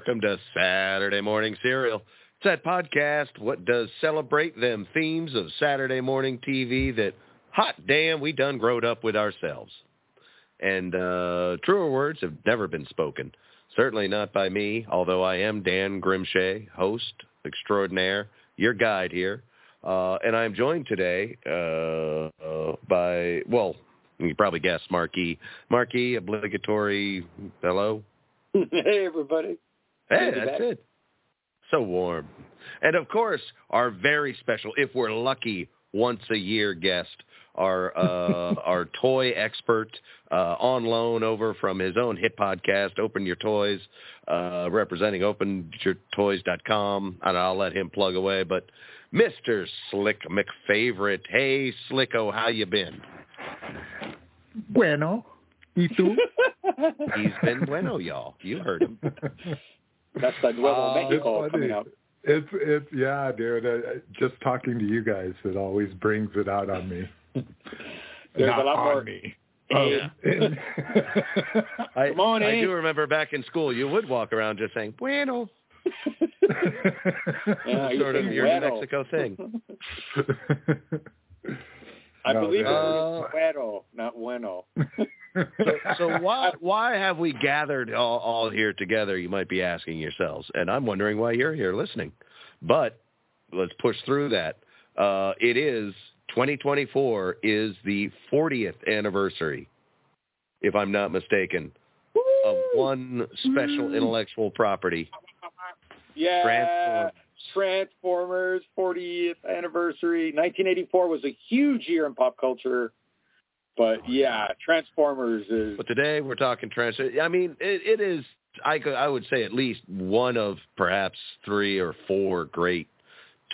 Welcome to Saturday Morning Serial. It's that podcast, what does celebrate them themes of Saturday morning TV that, hot damn, we done growed up with ourselves. And uh, truer words have never been spoken. Certainly not by me, although I am Dan Grim Shea, host extraordinaire, your guide here. Uh, and I'm joined today uh, uh, by, well, you probably guessed Marke. Marke, obligatory hello. hey, everybody. Hey, Good to be that's back. it. So warm. And of course, our very special, if we're lucky, once a year guest, our uh, our toy expert uh, on loan over from his own hit podcast, Open Your Toys, uh, representing OpenYourToys.com. And I'll let him plug away. But Mr. Slick McFavorite, hey Slicko, how you been? Bueno. ¿Y tú? He's been bueno, y'all. You heard him. That's the Nuevo Uh, Mexico it's coming funny. out. It's it's yeah, dude. Uh, just talking to you guys, it always brings it out on me. There's Not a lot on more- me. Hey, Um, I, Come on, I eh? do remember back in school, you would walk around just saying bueno. Yeah, sort of say your New. Mexico thing. I No, believe it that- was bueno, not bueno. So, so why why have we gathered all, all here together? You might be asking yourselves, and I'm wondering why you're here listening. But let's push through that. Uh, it is 2024 is the 40th anniversary, if I'm not mistaken, of one special intellectual property. Yeah. Transformers. Transformers 40th anniversary. 1984 was a huge year in pop culture. But yeah, Transformers is But today we're talking trans. I mean, it, it is. I could, I would say at least one of perhaps three or four great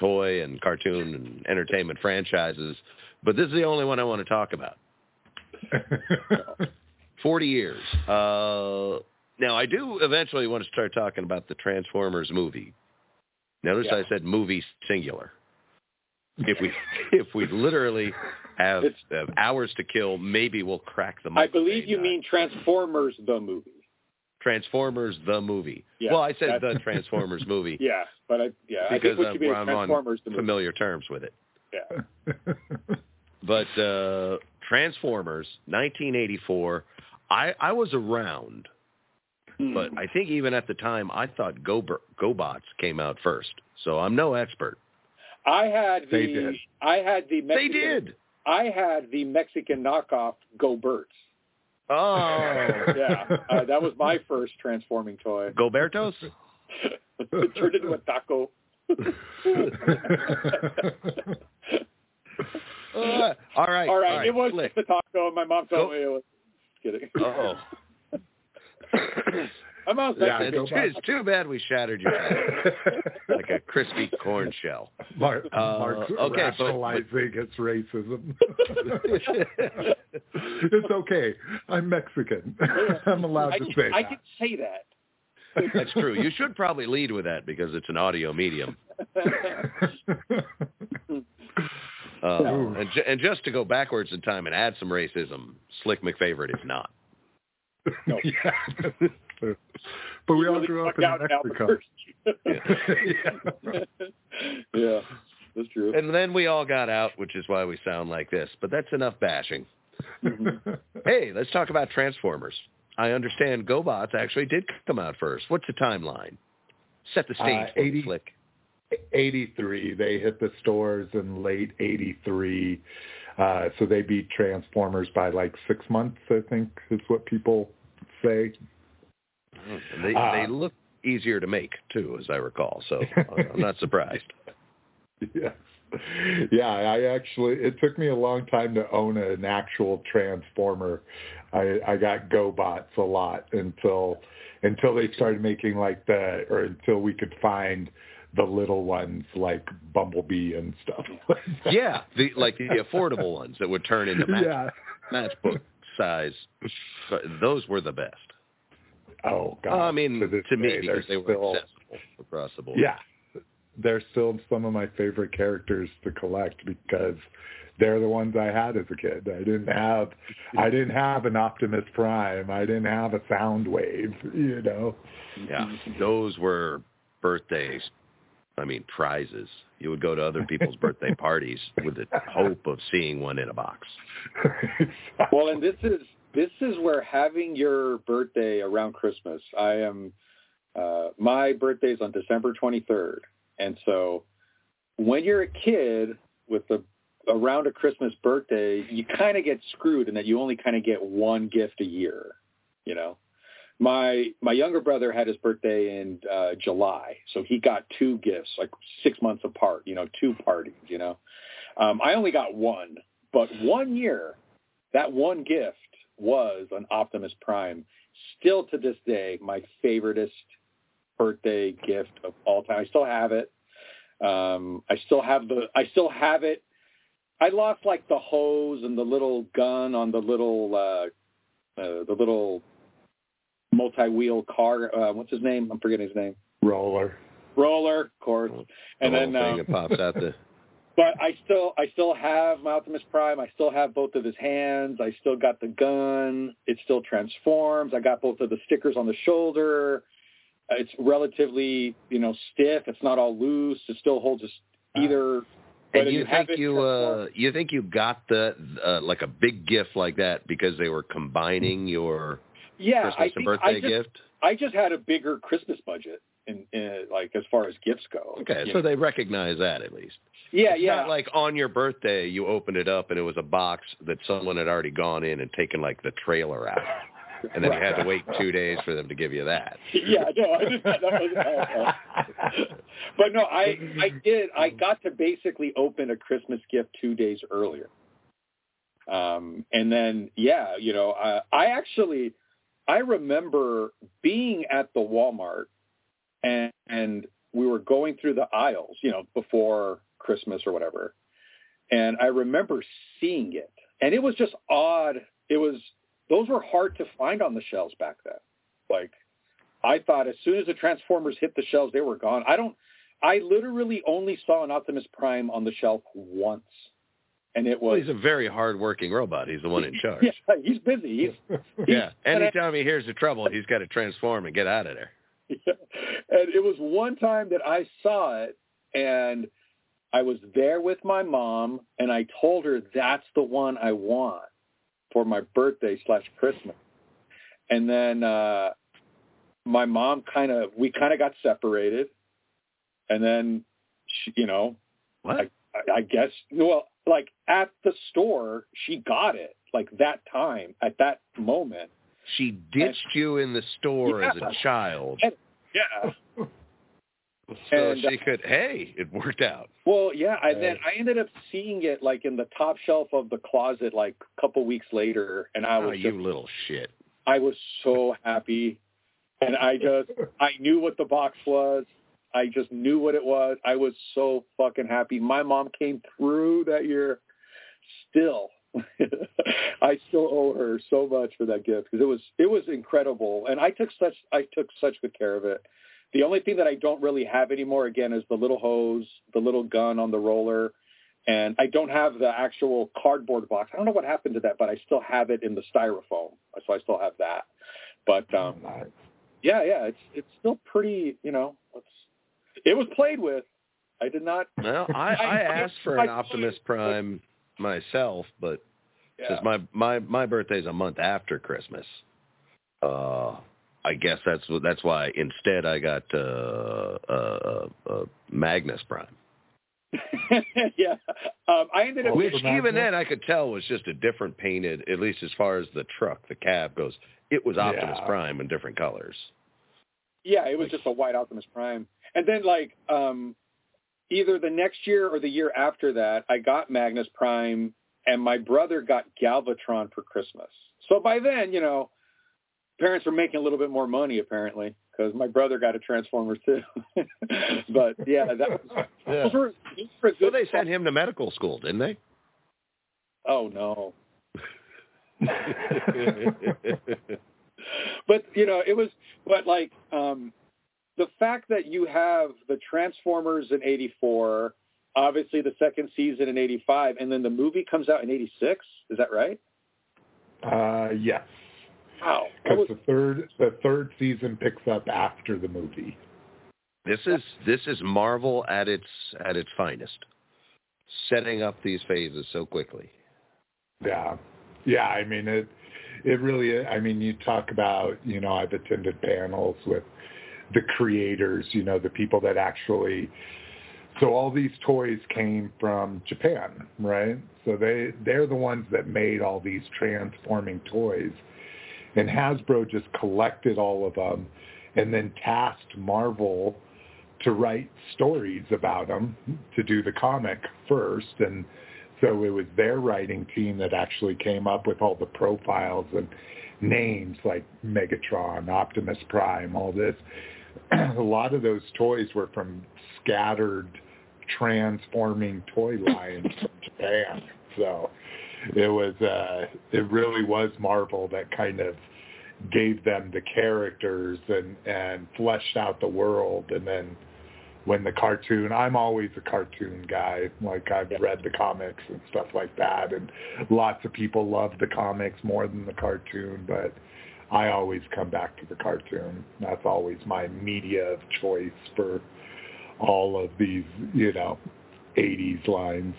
toy and cartoon and entertainment franchises. But this is the only one I want to talk about. Forty years. Uh, now I do eventually want to start talking about the Transformers movie. Notice Yeah. I said movie singular. If we if we literally have uh, hours to kill, maybe we'll crack the. I believe you nut. mean Transformers the movie. Transformers the movie. Yeah, well, I said the Transformers movie Yeah, but I yeah, I because think what I'm, you mean is I'm on Transformers the movie. familiar terms with it. Yeah. But uh, Transformers, 1984. I I was around, Hmm. but I think even at the time I thought Go GoBots came out first. So I'm no expert. I had the They did. I had the They Mexican, did. I had the Mexican knockoff Go Birds. Oh, Yeah, uh, that was my first transforming toy. Gobertos. it turned into a taco. Uh, all right. all right, it was just a taco. My mom told me it was. Just Kidding. Oh. My mom's Yeah, Mexican. it's, it's too bad we shattered your like a crispy corn shell. Mark, Uh, Mark's okay, but- rationalizing its racism. it's okay. I'm Mexican. I'm allowed I, to can- say I that. can say that. That's true. You should probably lead with that because it's an audio medium. Uh, and, ju- and just to go backwards in time and add some racism, Slick McFavorite is not. No. yeah. but we all Really grew up in out Mexico. Albuquerque. yeah. That's true. And then we all got out, which is why we sound like this. But that's enough bashing. Mm-hmm. Hey, let's talk about Transformers. I understand GoBots actually did come out first. What's the timeline? Set the stage Uh, for 80 the flick. 83. They hit the stores in late 83. Uh, so they beat Transformers by like six months, I think is what people say. And They Uh, they look easier to make too, as I recall. So I'm not surprised. yes. Yeah, I actually, it took me a long time to own an actual Transformer. I, I got GoBots a lot until, until they started making like the, or until we could find the little ones like Bumblebee and stuff. Yeah, the like the affordable ones that would turn into match, yeah. matchbook size. Those were the best. Oh God. I mean, this to me, because they were still- accessible across the board. Yeah, they're still some of my favorite characters to collect because they're the ones I had as a kid. I didn't have, I didn't have an Optimus Prime. I didn't have a Soundwave. You know. Yeah, those were birthdays. I mean, prizes. You would go to other people's birthday parties with the hope of seeing one in a box. Well, and this is this is where having your birthday around Christmas. I am uh my birthday's on December 23rd. And so when you're a kid with the around a Christmas birthday, you kind of get screwed in that you only kind of get one gift a year, you know. My my younger brother had his birthday in uh July, so he got two gifts like 6 months apart, you know, two parties, you know. Um I only got one, but one year that one gift was an Optimus Prime. Still to this day, my favoriteest birthday gift of all time. I still have it. Um, I still have the. I still have it. I lost like the hose and the little gun on the little uh, uh the little multi-wheel car. Uh, what's his name? I'm forgetting his name. Roller. Roller, of course. And the then, thing um, that pops out the. but I still I still have my Optimus Prime. I still have both of his hands. I still got the gun. It still transforms. I got both of the stickers on the shoulder. Uh, It's relatively you know stiff. It's not all loose. It still holds us either. And whether you think you uh you think you got the uh, like a big gift like that because they were combining your yeah Christmas I birthday I just gift? I just had a bigger Christmas budget in, in like as far as gifts go. Okay, so know. they recognize that at least. yeah It's yeah not like on your birthday you opened it up and it was a box that someone had already gone in and taken like the trailer out. And then you had to wait two days for them to give you that. yeah no I didn't, that wasn't how it was. but no, I I did. I got to basically open a Christmas gift two days earlier. Um, and then yeah, you know, uh, I actually I remember being at the Walmart and and we were going through the aisles, you know, before Christmas or whatever. And I remember seeing it. And it was just odd. It was those were hard to find on the shelves back then. Like I thought as soon as the Transformers hit the shelves, they were gone. I don't. I literally only saw an Optimus Prime on the shelf once, and it Well, was he's a very hard-working robot. He's the one in charge. yeah. He's busy. He's Yeah. Anytime he hears the trouble, he's got to transform and get out of there. and it was one time that I saw it, and I was there with my mom, and I told her that's the one I want for my birthday slash Christmas. And then uh my mom kind of we kind of got separated, and then she, you know What? I, I guess well like at the store she got it like that time at that moment. She ditched you in the store as a child And- Yeah. so and, she could, hey, it worked out. Well, yeah, and then I ended up seeing it like in the top shelf of the closet like a couple weeks later, and I Oh, was you little shit. I was so happy, and I just I knew what the box was. I just knew what it was. I was so fucking happy. My mom came through that year. Still, I still owe her so much for that gift because it was it was incredible, and I took such I took such good care of it. The only thing that I don't really have anymore, again, is the little hose, the little gun on the roller, and I don't have the actual cardboard box. I don't know what happened to that, but I still have it in the styrofoam, so I still have that. But um, yeah, yeah, it's it's still pretty, you know, it's, it was played with, I did not. Well, I, I asked for an Optimus Prime myself, but Yeah. since my my my birthday's a month after Christmas, uh, I guess that's that's why instead I got uh, uh, uh, Magnus Prime, yeah. Um, I ended up. which even then I could tell was just a different painted, at least as far as the truck, the cab goes. It was Optimus Yeah. Prime in different colors. Yeah, it was just a white Optimus Prime. And then like um either the next year or the year after that, I got Magnus Prime and my brother got Galvatron for Christmas. So by then, you know, parents were making a little bit more money apparently because my brother got a Transformer too. but yeah, that was Yeah. those were, those were So they sent him to medical school, didn't they? Oh no. but you know, it was but like um the fact that you have the Transformers in 84, obviously the second season in 85 and then the movie comes out in 86, is that right? uh, yes, Wow. Because was, the third the third season picks up after the movie. This is this is Marvel at its at its finest, setting up these phases so quickly. Yeah, yeah. I mean it. It really. I mean, you talk about. You know, I've attended panels with the creators. You know, the people that actually. So all these toys came from Japan, right? So they they're the ones that made all these transforming toys, and Hasbro just collected all of them, and then tasked Marvel to write stories about them to do the comic first and so it was their writing team that actually came up with all the profiles and names like Megatron, Optimus Prime, all this. A lot of those toys were from scattered transforming toy lines from Japan. So it was uh it really was Marvel that kind of gave them the characters and and fleshed out the world and then when the cartoon I'm always a cartoon guy. Like I've read the comics and stuff like that and lots of people love the comics more than the cartoon, but I always come back to the cartoon. That's always my media of choice for all of these, you know, 80s lines.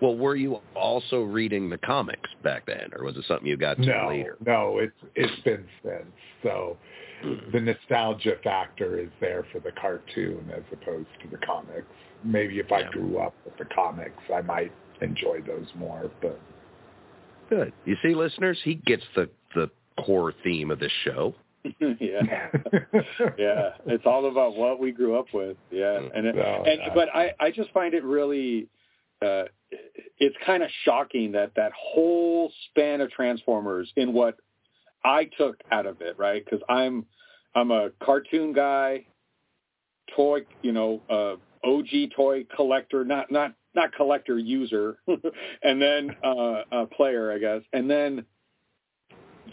Well, were you also reading the comics back then, or was it something you got to No, later? no, it's it's been since. So hmm. the nostalgia factor is there for the cartoon as opposed to the comics. Maybe if I grew up with the comics, I might enjoy those more. But Good. You see, listeners, he gets the the core theme of this show. yeah. yeah, it's all about what we grew up with. Yeah, and it, Oh, and yeah. but I I just find it really uh it's kind of shocking that that whole span of Transformers in what I took out of it, right? Because I'm I'm a cartoon guy, toy, you know, uh, OG toy collector, not not not collector user, and then uh, a player, I guess, and then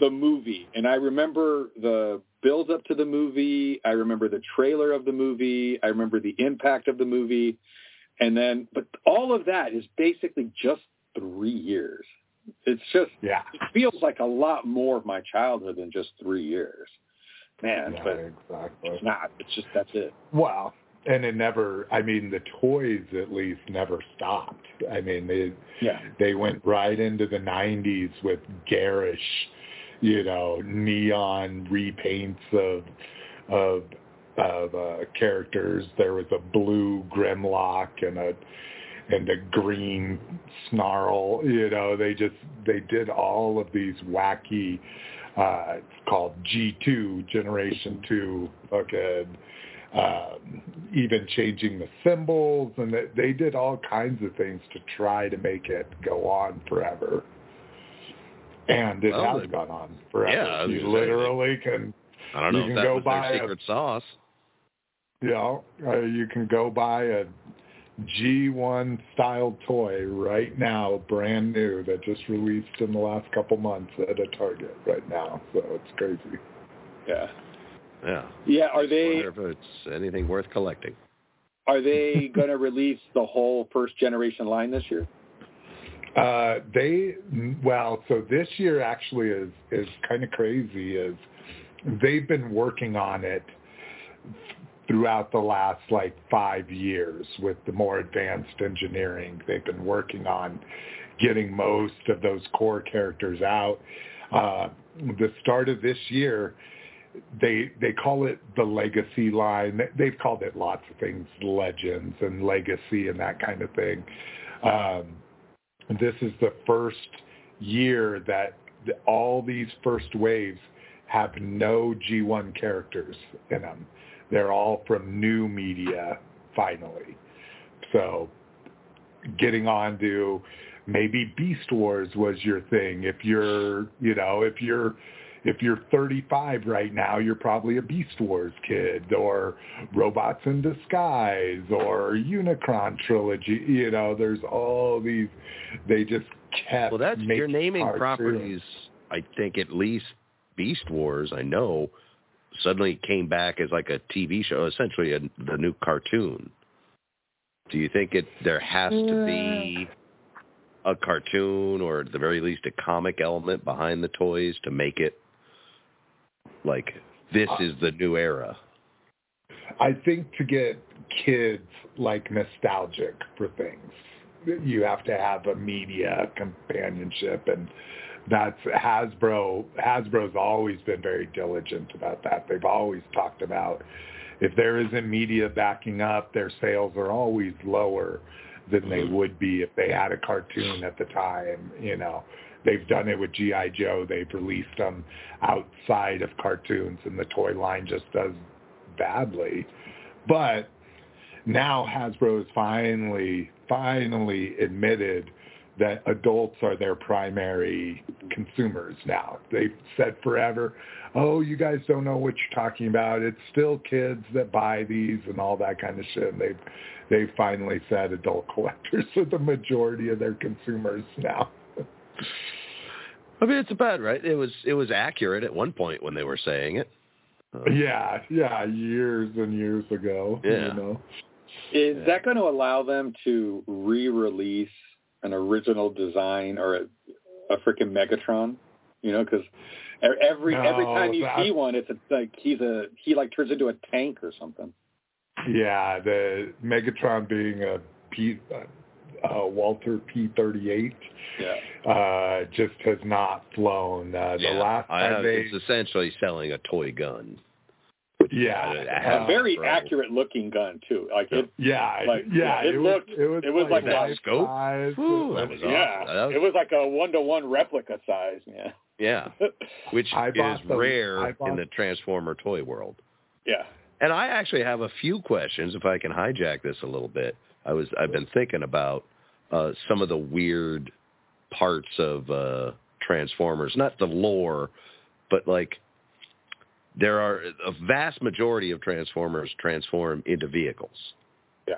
the movie. And I remember the build up to the movie. I remember the trailer of the movie. I remember the impact of the movie. And then, but all of that is basically just three years. It's just, yeah, it feels like a lot more of my childhood than just three years. Man, yeah, but exactly. it's not. It's just, that's it. Well, and it never. I mean, the toys at least never stopped. I mean, they Yeah. they went right into the 90s with garish, you know, neon repaints of of of uh, characters. There was a blue Grimlock and a and a green snarl. You know, they just they did all of these wacky. Uh, it's called G2 Generation Two. Okay. Um, even changing the symbols, and they, they did all kinds of things to try to make it go on forever. And it Well, has then- gone on forever. Yeah, you gonna say, literally can I don't know You if can that go was buy their a- secret sauce. you know, uh, you can go buy a G1 style toy right now, brand new, that just released in the last couple months at a Target right now. So it's crazy. Yeah. Yeah. Yeah. Are Just they, if it's anything worth collecting? are they going to release the whole first generation line this year? Uh, they well, so this year actually is is kind of crazy. Is they've been working on it throughout the last like five years with the more advanced engineering they've been working on getting most of those core characters out. Uh, the start of this year, they they call it the legacy line. They've called it lots of things, legends and legacy and that kind of thing. Um, this is the first year that all these first waves have no G1 characters in them. They're all from new media finally. So getting on to maybe Beast Wars was your thing. If you're, you know, if you're if you're 35 right now, you're probably a Beast Wars kid or Robots in Disguise or Unicron trilogy. You know, there's all these. They just kept. Well, that's making you're naming cartoons. properties. I think at least Beast Wars. I know suddenly came back as like a TV show, essentially a, the new cartoon. Do you think it there has to be mm. a cartoon or at the very least a comic element behind the toys to make it like this is the new era? I think to get kids like nostalgic for things, you have to have a media companionship, and that's Hasbro. Hasbro's always been very diligent about that. They've always talked about if there isn't media backing up, their sales are always lower than they mm-hmm. would be if they had a cartoon at the time. You know, they've done it with GI Joe. They've released them outside of cartoons, and the toy line just does badly. But now Hasbro has finally, finally admitted that adults are their primary consumers now. They've said forever, oh, you guys don't know what you're talking about. It's still kids that buy these and all that kind of shit. And they've, they've finally said adult collectors are the majority of their consumers now. I mean, it's bad, right? It was it was accurate at one point when they were saying it. Uh, yeah, yeah, years and years ago. Yeah. You know? Is that going to allow them to re-release an original design or a, a freaking Megatron? You know, because every every time you that- see one, it's a, like he's a he like turns into a tank or something. Yeah, the Megatron being a P, uh, Walther P38 Yeah. uh, just has not flown. Uh, the yeah, last I time have, they, it's essentially selling a toy gun. yeah, a a very bro. accurate looking gun too. Like it, yeah, like, yeah, it it, looked- was, it was, it was like life that scope? size. Whew, It that was- was yeah, awesome. That was- it was like a one to one replica size. Yeah. Yeah, which I is bought the- I rare bought- in the Transformer toy world. Yeah. And I actually have a few questions if I can hijack this a little bit. I was I've been thinking about uh some of the weird parts of uh Transformers, not the lore, but like there are a vast majority of Transformers transform into vehicles. Yeah.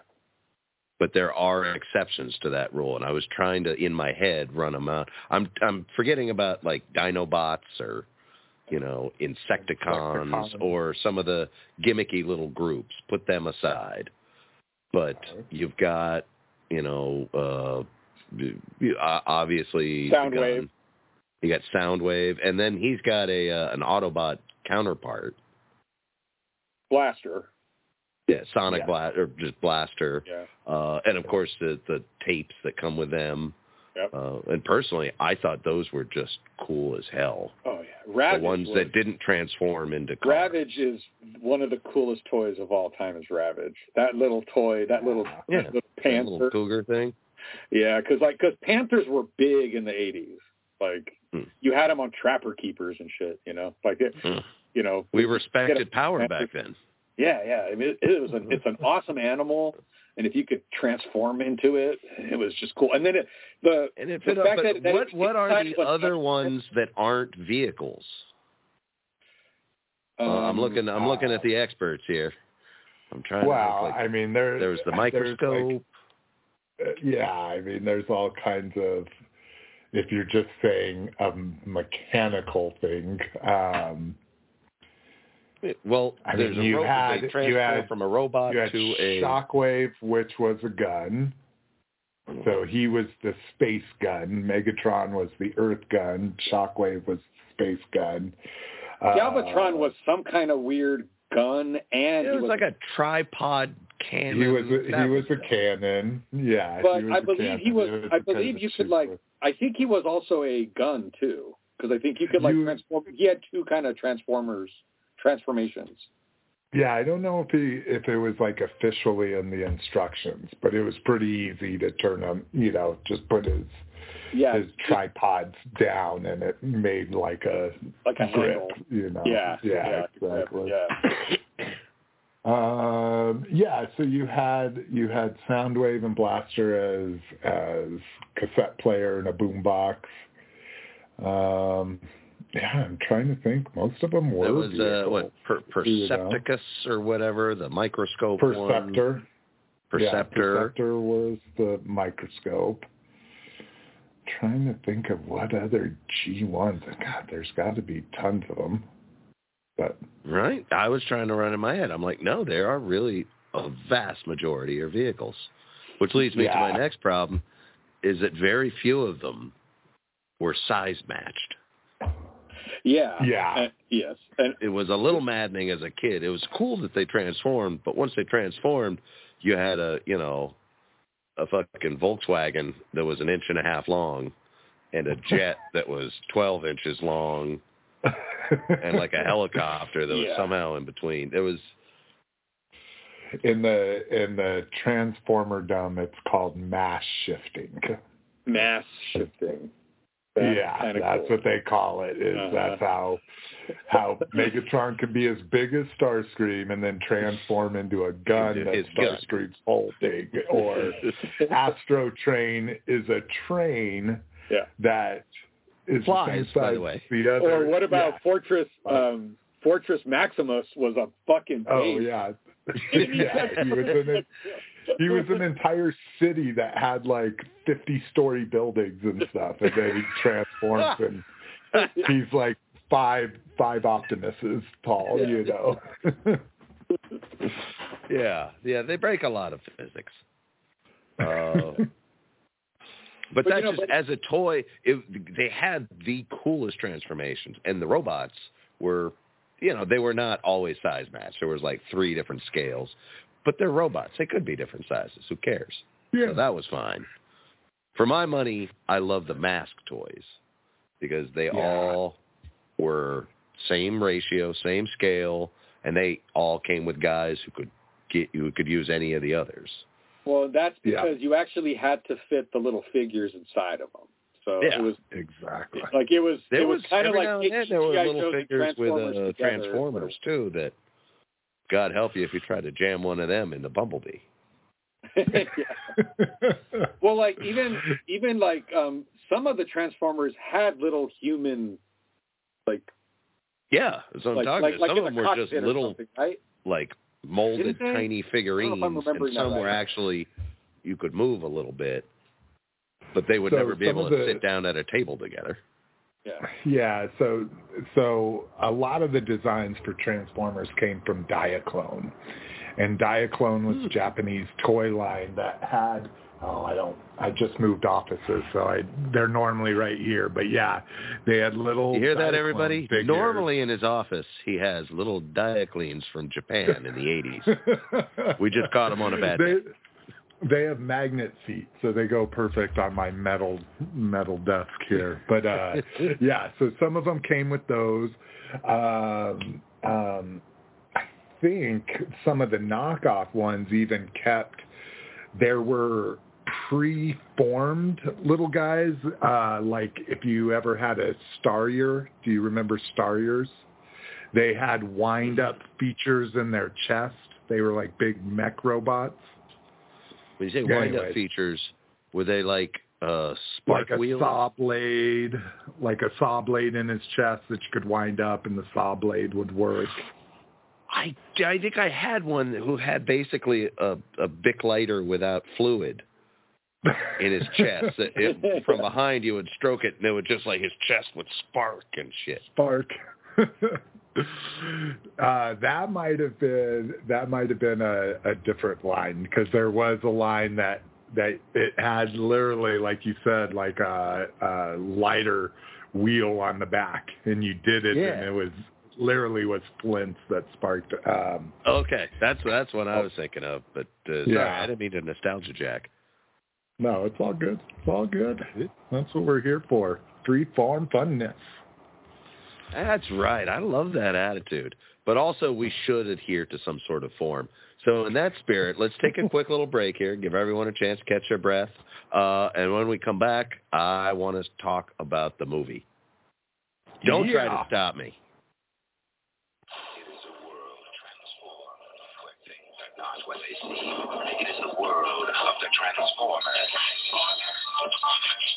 But there are exceptions to that rule, and I was trying to in my head run them out. I'm I'm forgetting about like Dinobots or you know Insecticons Insecticons. or some of the gimmicky little groups. Put them aside. But you've got you know uh you- obviously Soundwave. gun. You got Soundwave, and then he's got a uh, an Autobot counterpart. Blaster. Yeah, Sonic Yeah. Blast or just Blaster. Yeah. Uh, and of course the the tapes that come with them. Yep. Uh, and personally, I thought those were just cool as hell. Oh yeah. Ravage the ones was, that didn't transform into cars. Ravage is one of the coolest toys of all time. Is Ravage that little toy? That little Yeah, little That panther. little cougar thing. Yeah, because like because Panthers were big in the '80s. Like Hmm. you had them on Trapper Keepers and shit. You know, like it. Hmm. You know, We respected power panther. back then. Yeah, yeah. I mean, it, it was an it's an awesome animal, and if you could transform into it, it was just cool. And then it, the And it The fit up. fact But that- that what it- what are the not- other ones that aren't vehicles? Uh, I'm um, looking. I'm looking at the experts here. I'm trying. to Wow, look like, I mean, there there was the there's, like, microscope. uh, yeah, I mean, there's all kinds of. If you're just saying a mechanical thing, um, well, I mean, there's a you ro- had- they you had- from a robot you had to a Shockwave, which was a gun. So he was the space gun. Megatron was the Earth gun. Shockwave was the space gun. Uh, Galvatron was some kind of weird gun and It he was like a tripod cannon. he was a, That he was a cannon. Yeah, But he was I a believe he cannon. was. I believe you could super- like. I think he was also a gun too, because I think you could like You- transform. He had two kind of transformers transformations. Yeah, I don't know if he if it was like officially in the instructions, but it was pretty easy to turn him. You know, just put his Yeah, his tripods down, and it made like a like a grip. handle. You know. Yeah, Yeah. yeah, exactly. yeah. Um, yeah, so you had you had Soundwave and Blaster as as cassette player and a boombox. Um, yeah, I'm trying to think. Most of them were That was uh, what per, You know. Or whatever the microscope one. Perceptor. Yeah, Perceptor. Perceptor was the microscope. Trying to think of what other G1s. God, there's got to be tons of them. But Right. I was trying to run in my head. I'm like, no, there are really a vast majority are vehicles. Which leads me to my next problem is that very few of them were size matched. Yeah. Yeah. And- yes. And It was a little maddening as a kid. It was cool that they transformed, but once they transformed, you had a, you know, a fucking Volkswagen that was an inch and a half long and a jet that was 12 inches long and like a helicopter that was Yeah. somehow in between. It was in the in the transformer dumb it's called mass shifting mass shifting. That's yeah kinda that's cool. what they call it is Uh-huh. that's how how megatron can be as big as starscream and then transform into a gun Into that his gun. starscream's holding or astro train is a train Yeah. that is Flies, the by the way. the other Or what about yeah. Fortress? Um, Fortress Maximus was a fucking. oh yeah yeah he was in it he was an entire city that had like 50 story buildings and stuff and then he transforms and he's like five five optimuses tall Yeah. you know Yeah, yeah, they break a lot of physics. Uh, but, But, you that's know, just but- as a toy. It, they had the coolest transformations, and the robots were, you know, they were not always size matched. There was like three different scales, but they're robots. They could be different sizes. Who cares? So that was fine. For my money, I love the mask toys because they Yeah. all were same ratio, same scale, and they all came with guys who could get who could use any of the others. Well, that's Yeah. because you actually had to fit the little figures inside of them. So Yeah. it was exactly like it was. There it was, was, kind of like then there were little figures with uh. Transformers too that God help you if you try to jam one of them into Bumblebee. Yeah. Well, like even even like um some of the Transformers had little human like Yeah, that's what I'm like talking like, about. like Some of them were just little right? like molded tiny figurines, and remembering that some were right. actually you could move a little bit, but they would So never be able of to the- sit down at a table together. Yeah. yeah so so a lot of the designs for transformers came from diaclone and diaclone was hmm. a japanese toy line that had oh i don't i just moved offices so i they're normally right here but yeah they had little You hear that, everybody? figures. Normally in his office, he has little Diaclones from Japan in the 80s. We just caught him on a bad they, day. They have magnet feet, so they go perfect on my metal metal desk here. But uh yeah, so some of them came with those. Um, um, I think some of the knockoff ones even kept. There were pre-formed little guys. Uh, like if you ever had a Starrior, do you remember Starriors? They had wind-up features in their chest. They were like big mech robots. When you say Yeah, wind-up features, were they like uh, spark like a saw blade, like a saw blade in his chest that you could wind up and the saw blade would work. I, I think I had one who had basically a, a Bic lighter without fluid in his chest. That it, from behind, you would stroke it, and it would just like his chest would spark and shit. Spark. uh, that might have been that might have been a, a different line because there was a line that that it had literally, like you said, like a, a lighter wheel on the back, and you did it, Yeah. and it was literally was Flint's that sparked. Um, Okay, that's that's what I was thinking of. But uh, sorry, Yeah. I didn't mean to nostalgia jack. no, it's all good. It's all good. That's what we're here for. Free form funness. That's right. I love that attitude. But also, we should adhere to some sort of form. So, in that spirit, let's take a quick little break here, give everyone a chance to catch their breath. Uh, and when we come back, I want to talk about the movie. Don't try to stop me. It is a world transformed, where things are not what they seem. It is the world of the Transformers.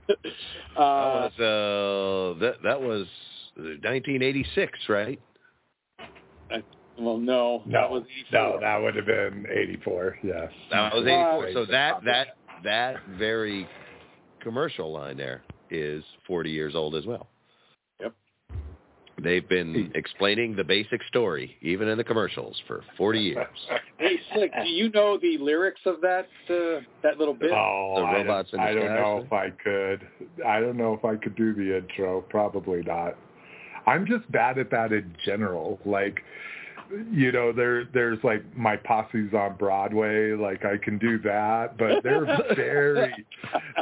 uh, that was uh, that that was 1986, right? well, no, No, that was 84. no, that would have been 84. Yes. That was Wow. 84. So that that that very commercial line there is 40 years old as well. Yep. They've been explaining the basic story, even in the commercials, for 40 years. Hey, Slick, do you know the lyrics of that uh, that little bit? Oh, The I robots don't, in I don't know if I could. I don't know if I could do the intro. Probably not. I'm just bad at that in general. Like, you know, there there's like my posse's on Broadway. Like I can do that, but they're very.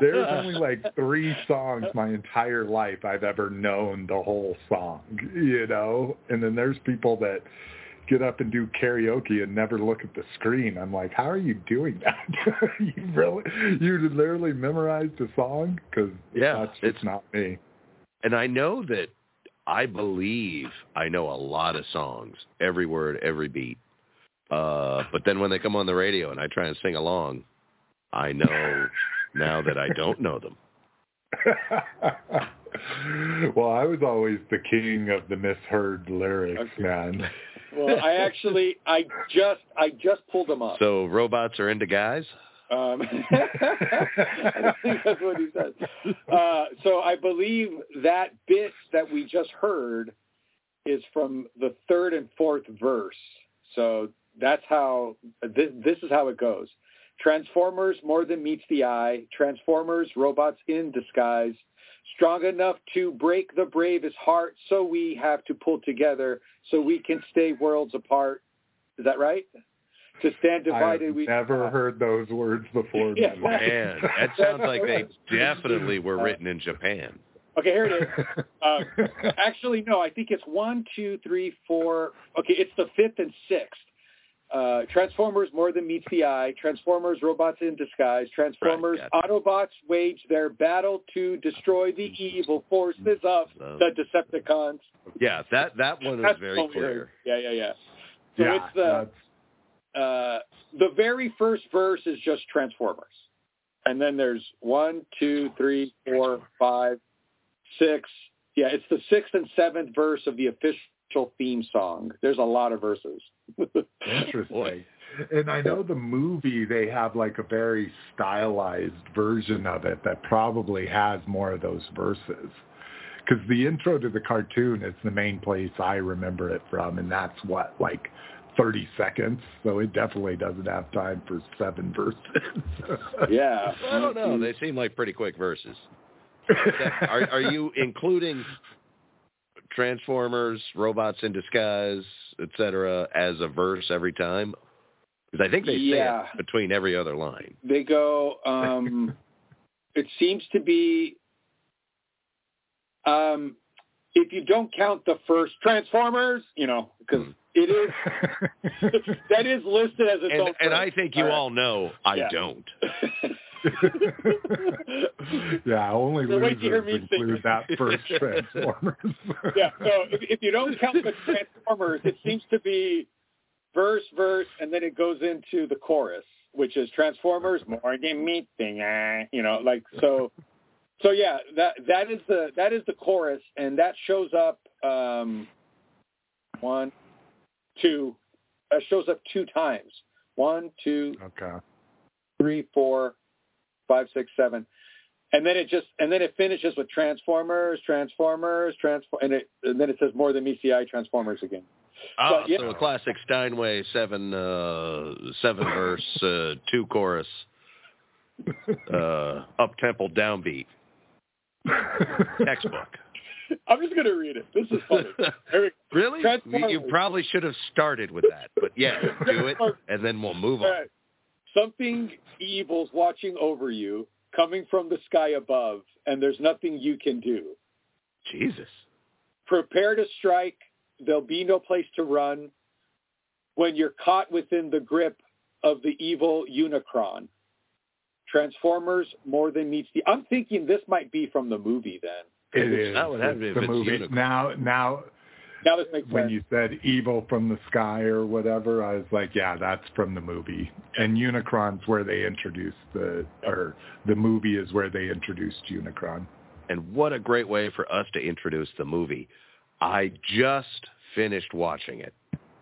There's only like three songs my entire life I've ever known the whole song. You know, and then there's people that get up and do karaoke and never look at the screen. I'm like, how are you doing that? you really, you literally memorized the song because Yeah, that's it's- not me. And I know that I believe I know a lot of songs, every word, every beat. Uh, but then when they come on the radio and I try and sing along, I know now that I don't know them. well, I was always the king of the misheard lyrics, Okay. man. Well, I actually, I just, I just pulled them up. So robots are into guys? Um, I think that's what he said. Uh, so I believe that bit that we just heard is from the third and fourth verse. So that's how this, this is how it goes. Transformers more than meets the eye. Transformers, robots in disguise. Strong enough to break the bravest heart. So we have to pull together so we can stay worlds apart. Is that right? To stand divided, I've we never heard those words before in Yeah. my. Man, that sounds like they definitely were written in Japan. Okay, here it is. Uh, actually, no. I think it's one, two, three, four. Okay, it's the fifth and sixth. Uh, Transformers more than meets the eye. Transformers robots in disguise. Transformers Right, Autobots wage their battle to destroy the evil forces of the Decepticons. Yeah, that that one is very what clear. Yeah, yeah, yeah. So yeah, it's the that's, uh, the very first verse is just Transformers, and then there's one, two, three, four, five, six. Yeah, it's the sixth and seventh verse of the official theme song. There's a lot of verses. Interesting. And I know the movie they have like a very stylized version of it that probably has more of those verses. Because the intro to the cartoon is the main place I remember it from, and that's what like 30 seconds. So it definitely doesn't have time for seven verses. yeah, I don't know. They seem like pretty quick verses. Are, are you including Transformers, robots in disguise, etc., as a verse every time? Because I think they Yeah. say it between every other line. they go. Um, it seems to be. Um, if you don't count the first Transformers, you know, because it is that is listed as its And, own. and. I think you All right. all know I Yeah. don't. yeah, only So wait till you hear losers me sing. include that first Transformers. yeah. So if, if you don't count the Transformers, it seems to be verse, verse, and then it goes into the chorus, which is Transformers more than meeting. eh, You know, like so. So yeah, that that is the that is the chorus, and that shows up um, one, two, uh, shows up two times. One, two, Okay. three, four, five, six, seven, and then it just and then it finishes with Transformers, Transformers, transform, and it and then it says more than meets the eye, Transformers again. Ah, But, yeah. so a classic Steinway seven uh, seven verse uh, two chorus uh, up tempo downbeat textbook. I'm just gonna read it. This is funny. Really? You, you probably should have started with that, but yeah, do it, and then we'll move on. right. Something evil's watching over you, coming from the sky above, and there's nothing you can do. Jesus. Prepare to strike. There'll be no place to run. When you're caught within the grip of the evil Unicron, Transformers more than meets the. I'm thinking this might be from the movie. Then It's is. not what happened It's if the movie. Unicron. Now, now, now this makes when sense. you said evil from the sky or whatever, I was like, yeah, that's from the movie. And Unicron's where they introduced the, or the movie is where they introduced Unicron. And what a great way for us to introduce the movie. I just finished watching it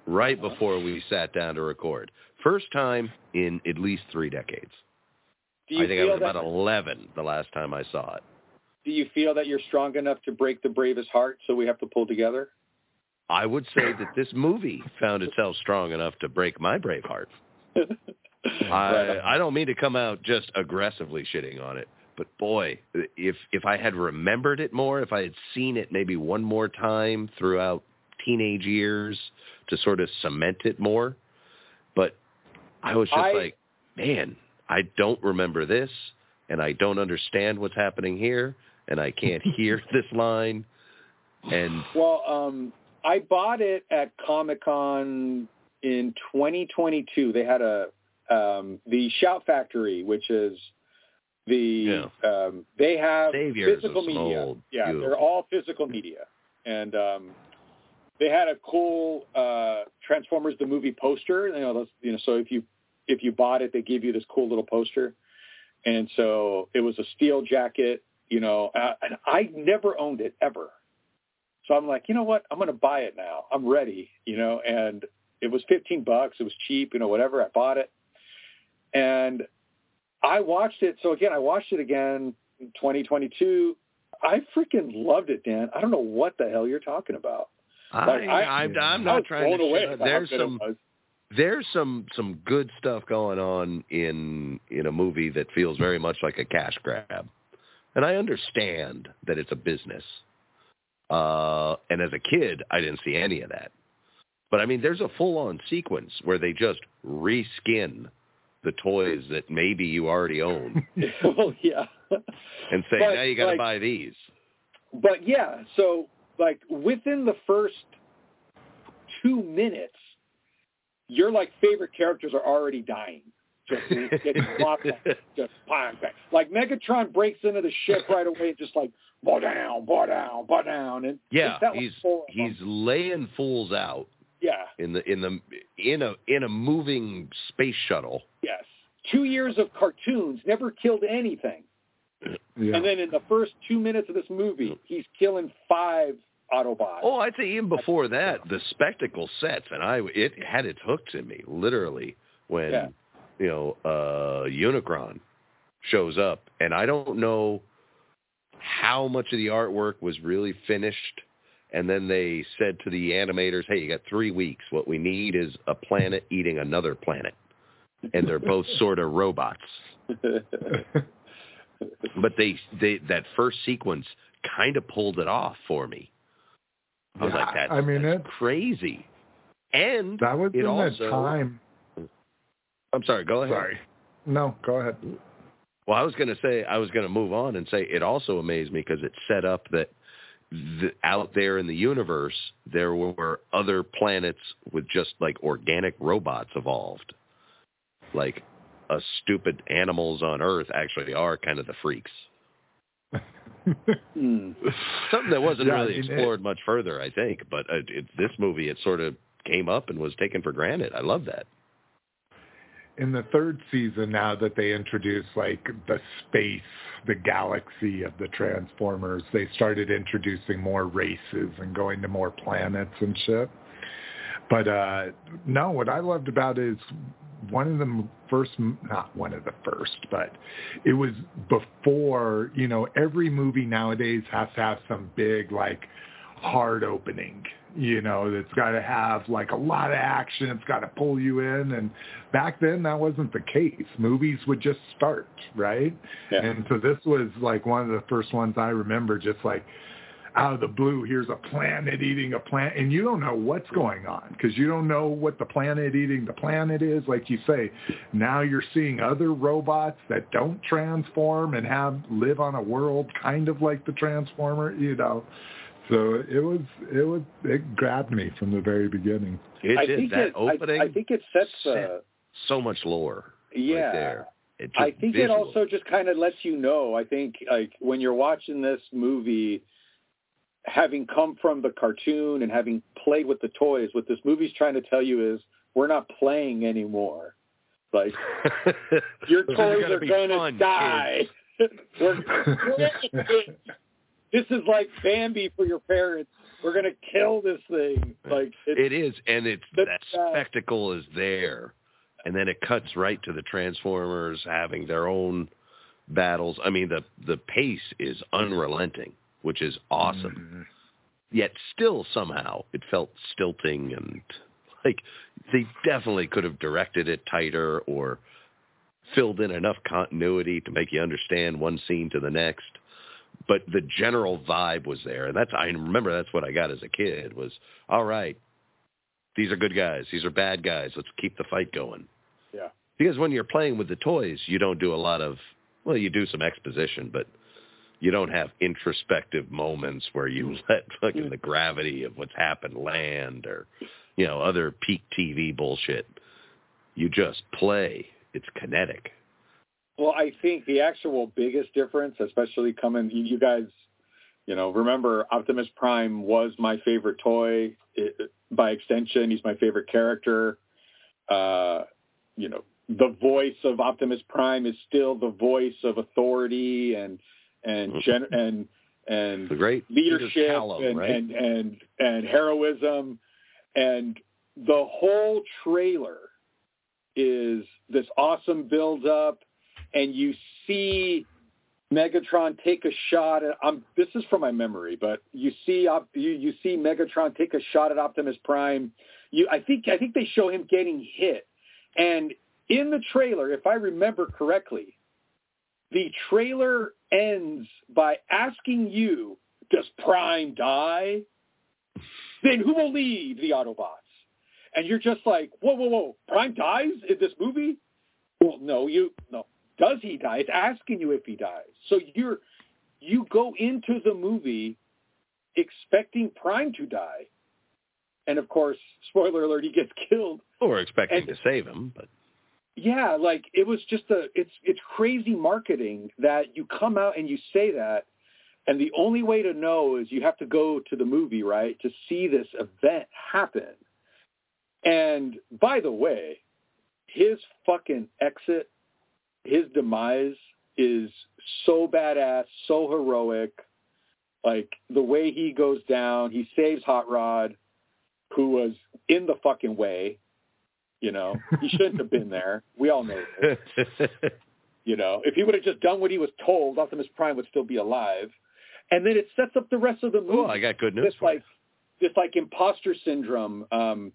right uh-huh. before we sat down to record. First time in at least three decades. I think I was about 11 the last time I saw it. do you feel that you're strong enough to break the bravest heart? So we have to pull together. I would say that this movie found itself strong enough to break my brave heart. I, I don't mean to come out just aggressively shitting on it, but boy, if if I had remembered it more, if I had seen it maybe one more time throughout teenage years to sort of cement it more, but I was just I- like, man, I don't remember this, and I don't understand what's happening here, and I can't hear this line, and Well, um, I bought it at Comic Con in 2022. They had a um, the Shout Factory, which is the um, they have Saviors physical media. old yeah, youth. they're all physical media, and um, they had a cool uh, Transformers the movie poster. You know, those, you know, so if you if you bought it, they give you this cool little poster, and so it was a steel jacket. You know, uh, and I never owned it ever. So I'm like, you know what? I'm going to buy it now. I'm ready, you know, and it was 15 bucks. It was cheap, you know, whatever. I bought it. And I watched it. So again, I watched it again in 2022. I freaking loved it, Dan. I don't know what the hell you're talking about. I, Like, I- I'm, I'm I not was trying to. blown away shut up. how There's good it some was. There's some some good stuff going on in in a movie that feels very much like a cash grab, and I understand that it's a business. Uh, and as a kid, I didn't see any of that. But I mean, there's a full-on sequence where they just reskin the toys that maybe you already own well, yeah. and say, But, now you got to like- buy these. but yeah, so like within the first two minutes, your like favorite characters are already dying. Just getting flopped just bang, bang. Like Megatron breaks into the ship right away, and just like bow down, bow down, bow down, and Yeah, that he's he's laying fools out yeah, in the in the in a in a moving space shuttle. yes. Two years of cartoons never killed anything, Yeah. and then in the first two minutes of this movie, he's killing five Autobots. Oh, I'd say even before that, the spectacle sets, and I it had its hooks in me literally when Yeah. you know uh Unicron shows up, and I don't know how much of the artwork was really finished. And then they said to the animators, "Hey, you got three weeks. What we need is a planet eating another planet." And they're both sort of robots. But they, they that first sequence kind of pulled it off for me. I was Yeah, like, that's, I mean, that's it- crazy. And that was it in also, the time. I'm sorry, go ahead. Sorry. No, go ahead. Well, I was going to say, I was going to move on and say it also amazed me because it set up that the, out there in the universe, there were other planets with just like organic robots evolved. Like us stupid animals on Earth actually are kind of the freaks. Hmm. Something that wasn't Yeah, I really mean, it- explored much further, I think. But uh, it, this movie, it sort of came up and was taken for granted. I love that. in the third season now that they introduced like the space, the galaxy of the Transformers, they started introducing more races and going to more planets and shit. but uh no, what I loved about it is one of the first, not one of the first, but it was before, you know, every movie nowadays has to have some big, like, hard opening, you know, that's got to have, like, a lot of action. It's got to pull you in. And back then, that wasn't the case. Movies would just start, right? Yeah. And so this was, like, one of the first ones I remember just, like, out of the blue, here's a planet eating a planet, and you don't know what's going on because you don't know what the planet eating the planet is. Like you say, now you're seeing other robots that don't transform and have live on a world kind of like the Transformer, you know. So it was, it was, it grabbed me from the very beginning. It I did think that it, opening. I, I think it sets uh, so much lore. yeah. right there. I think visual. it also just kind of lets you know. I think like when you're watching this movie, having come from the cartoon and having played with the toys, what this movie's trying to tell you is we're not playing anymore. Like your toys gonna are going to die. This is like Bambi for your parents. We're going to kill this thing. Like it's, It is, and it's that spectacle is there, and then it cuts right to the Transformers having their own battles. I mean, the the pace is unrelenting, which is awesome. Mm-hmm. Yet still somehow it felt stilting and like they definitely could have directed it tighter or filled in enough continuity to make you understand one scene to the next. But the general vibe was there, and that's I remember that's what I got as a kid was all right. These are good guys. These are bad guys. Let's keep the fight going. Yeah. Because when you're playing with the toys, you don't do a lot of well, you do some exposition, but you don't have introspective moments where you let fucking the gravity of what's happened land or you know other peak TV bullshit. You just play. It's kinetic. Well, I think the actual biggest difference, especially coming, you, you guys, you know, remember Optimus Prime was my favorite toy. It, by extension, he's my favorite character. Uh, you know, the voice of Optimus Prime is still the voice of authority and and gen, and and The great leadership Callum, and, right? and and and heroism. And the whole trailer is this awesome build up and you see Megatron take a shot at um this is from my memory but you see you you see Megatron take a shot at Optimus Prime. You I think I think they show him getting hit. And in the trailer if I remember correctly the trailer ends by asking you does Prime die then who will lead the Autobots and you're just like whoa whoa whoa Prime dies in this movie well no you no does he die? It's asking you if he dies. So you're you go into the movie expecting Prime to die. And of course, spoiler alert, he gets killed. Or expecting And- to save him, but Yeah, like it was just a it's it's crazy marketing that you come out and you say that and the only way to know is you have to go to the movie, right, to see this event happen. And by the way, his fucking exit his demise is so badass, so heroic. Like the way he goes down, he saves Hot Rod, who was in the fucking way. You know, he shouldn't have been there. We all know this. You know, if he would have just done what he was told, Optimus Prime would still be alive. And then it sets up the rest of the movie. Oh, I got good news this for like this like imposter syndrome. Um,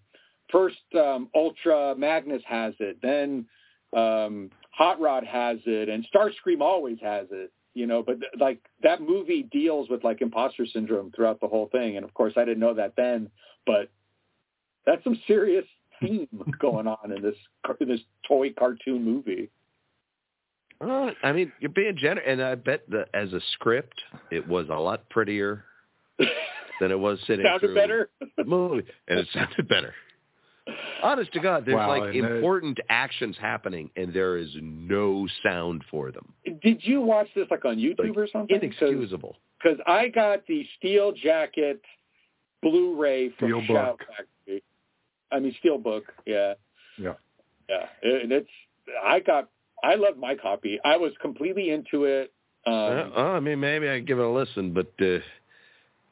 first, um, Ultra Magnus has it. Then um, Hot Rod has it, and Starscream always has it. You know, but like that movie deals with like imposter syndrome throughout the whole thing. And of course, I didn't know that then, but that's some serious theme going on in this in this toy cartoon movie. Uh, I mean, you're being generous, and I bet that as a script, it was a lot prettier than it was sitting Sounded through better. the movie, and it sounded better. Honest to God, there's Wow, like and that- important actions happening, and there is no sound for them. Did you watch this like on YouTube Like, or something? Inexcusable. because I got the Steel Jacket Blu-ray from Steelbook. Shout Factory. I mean Steelbook, yeah, Yeah. yeah. And it's I got I love my copy. I was completely into it. Um, Uh, oh, I mean, maybe I give it a listen, but uh,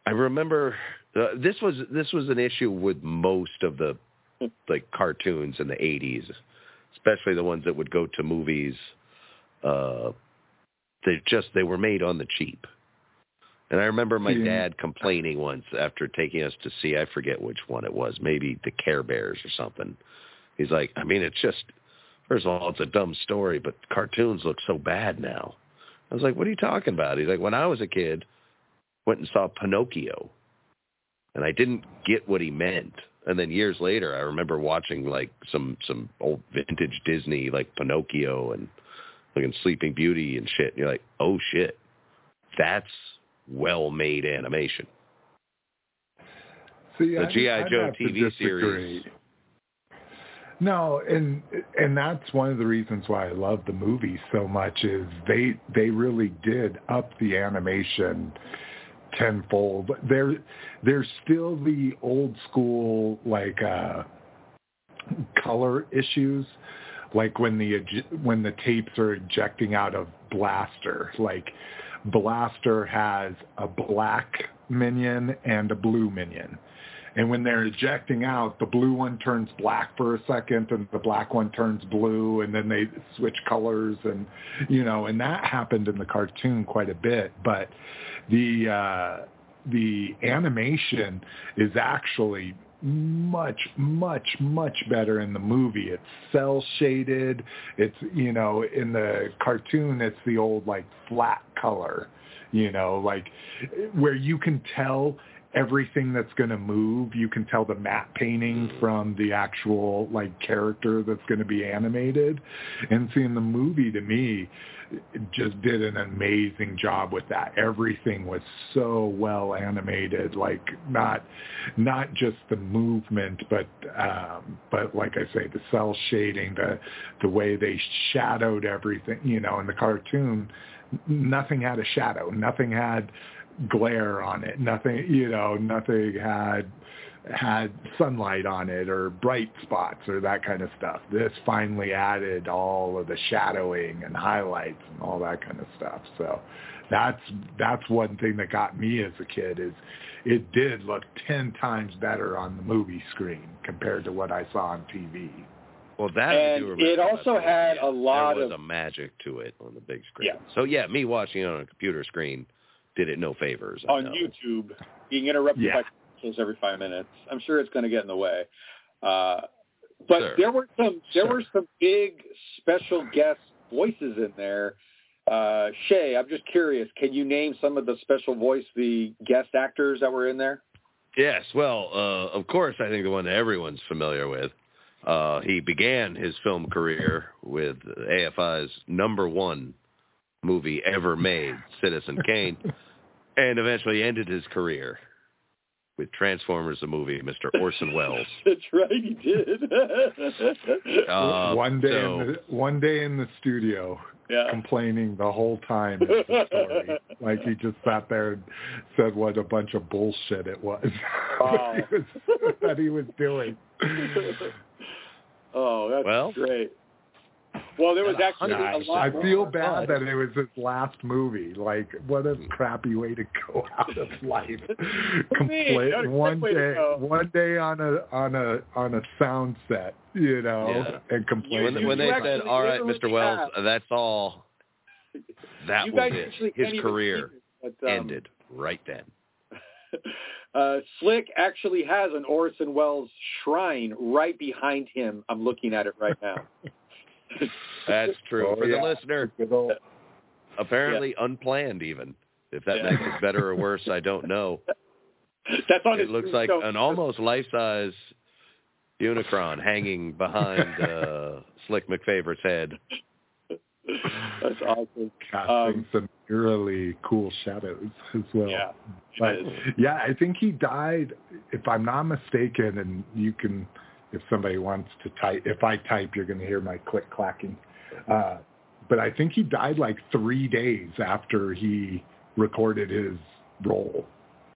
I remember uh, this was this was an issue with most of the like cartoons in the 80s, especially the ones that would go to movies. Uh, they just they were made on the cheap. And I remember my Yeah. dad complaining once after taking us to see I forget which one it was, maybe the Care Bears or something. He's like, I mean, it's just first of all, it's a dumb story, but cartoons look so bad now. I was like, what are you talking about? He's like, when I was a kid, went and saw Pinocchio, and I didn't get what he meant. And then years later, I remember watching like some some old vintage Disney, like Pinocchio and looking Sleeping Beauty and shit. And you're like, oh shit, that's well-made animation. See, The G.I. Joe TV series. No, and and that's one of the reasons why I love the movie so much is they they really did up the animation tenfold. They're they're still the old school like uh color issues like when the when the tapes are ejecting out of blaster like blaster has a black minion and a blue minion. And when they're ejecting out the blue one turns black for a second and the black one turns blue and then they switch colors and you know and that happened in the cartoon quite a bit. But the uh the animation is actually much much much better in the movie. It's cell shaded. It's you know in the cartoon it's the old like flat color you know like where you can tell everything that's going to move. You can tell the matte painting mm-hmm. from the actual like character that's going to be animated. And seeing the movie to me just did an amazing job with that. Everything was so well animated like not not just the movement but um but like i say the cell shading the the way they shadowed everything you know in the cartoon nothing had a shadow. Nothing had glare on it. Nothing you know nothing had had sunlight on it or bright spots or that kind of stuff. This finally added all of the shadowing and highlights and all that kind of stuff. So that's that's one thing that got me as a kid is it did look 10 times better on the movie screen compared to what I saw on TV. Well, that I And do remember. it also That's- had yeah, a lot there was of- a magic to it on the big screen. Yeah. So yeah, me watching it on a computer screen did it no favors. On. YouTube, being interrupted Yeah. by commercials every five minutes. I'm sure it's going to get in the way. Uh, but Sure. there were some there Sure. were some big special guest voices in there. Uh, Shea, I'm just curious. Can you name some of the special voice, the guest actors that were in there? Yes, well, uh, of course, I think the one that everyone's familiar with. Uh, he began his film career with AFI's number one movie ever made, Citizen Kane, and eventually ended his career with Transformers, the movie, Mr. Orson Welles. That's right, he did. Uh, one day so- in the one day in the studio yeah. complaining the whole time the story. like he just sat there and said what a bunch of bullshit it was, Wow. that, he was that he was doing. oh, that's Well- great. Well, there was Yeah, actually a lot. I more. feel bad but- that it was his last movie. Like, what a crappy way to go out of life. Complete What do you mean? one day, one day on a on a on a sound set, you know, Yeah. and complain. when, when they said, "All right, literally Mr. Welles, have- that's all," that you was it. His career it, but, um, ended right then. uh, Slick actually has an Orson Welles shrine right behind him. I'm looking at it right now. That's true. Oh, For yeah. the listener, Good old- apparently unplanned even. If that Yeah. makes it better or worse, I don't know. That's on It looks like tombstone. an almost life-size Unicron hanging behind uh, Slick McFavorite's head. That's awesome. casting Um, some eerily cool shadows as well. Yeah. But yeah, I think he died, if I'm not mistaken, and you can, if somebody wants to type, if I type, you're going to hear my click clacking. Uh, but I think he died like three days after he recorded his role.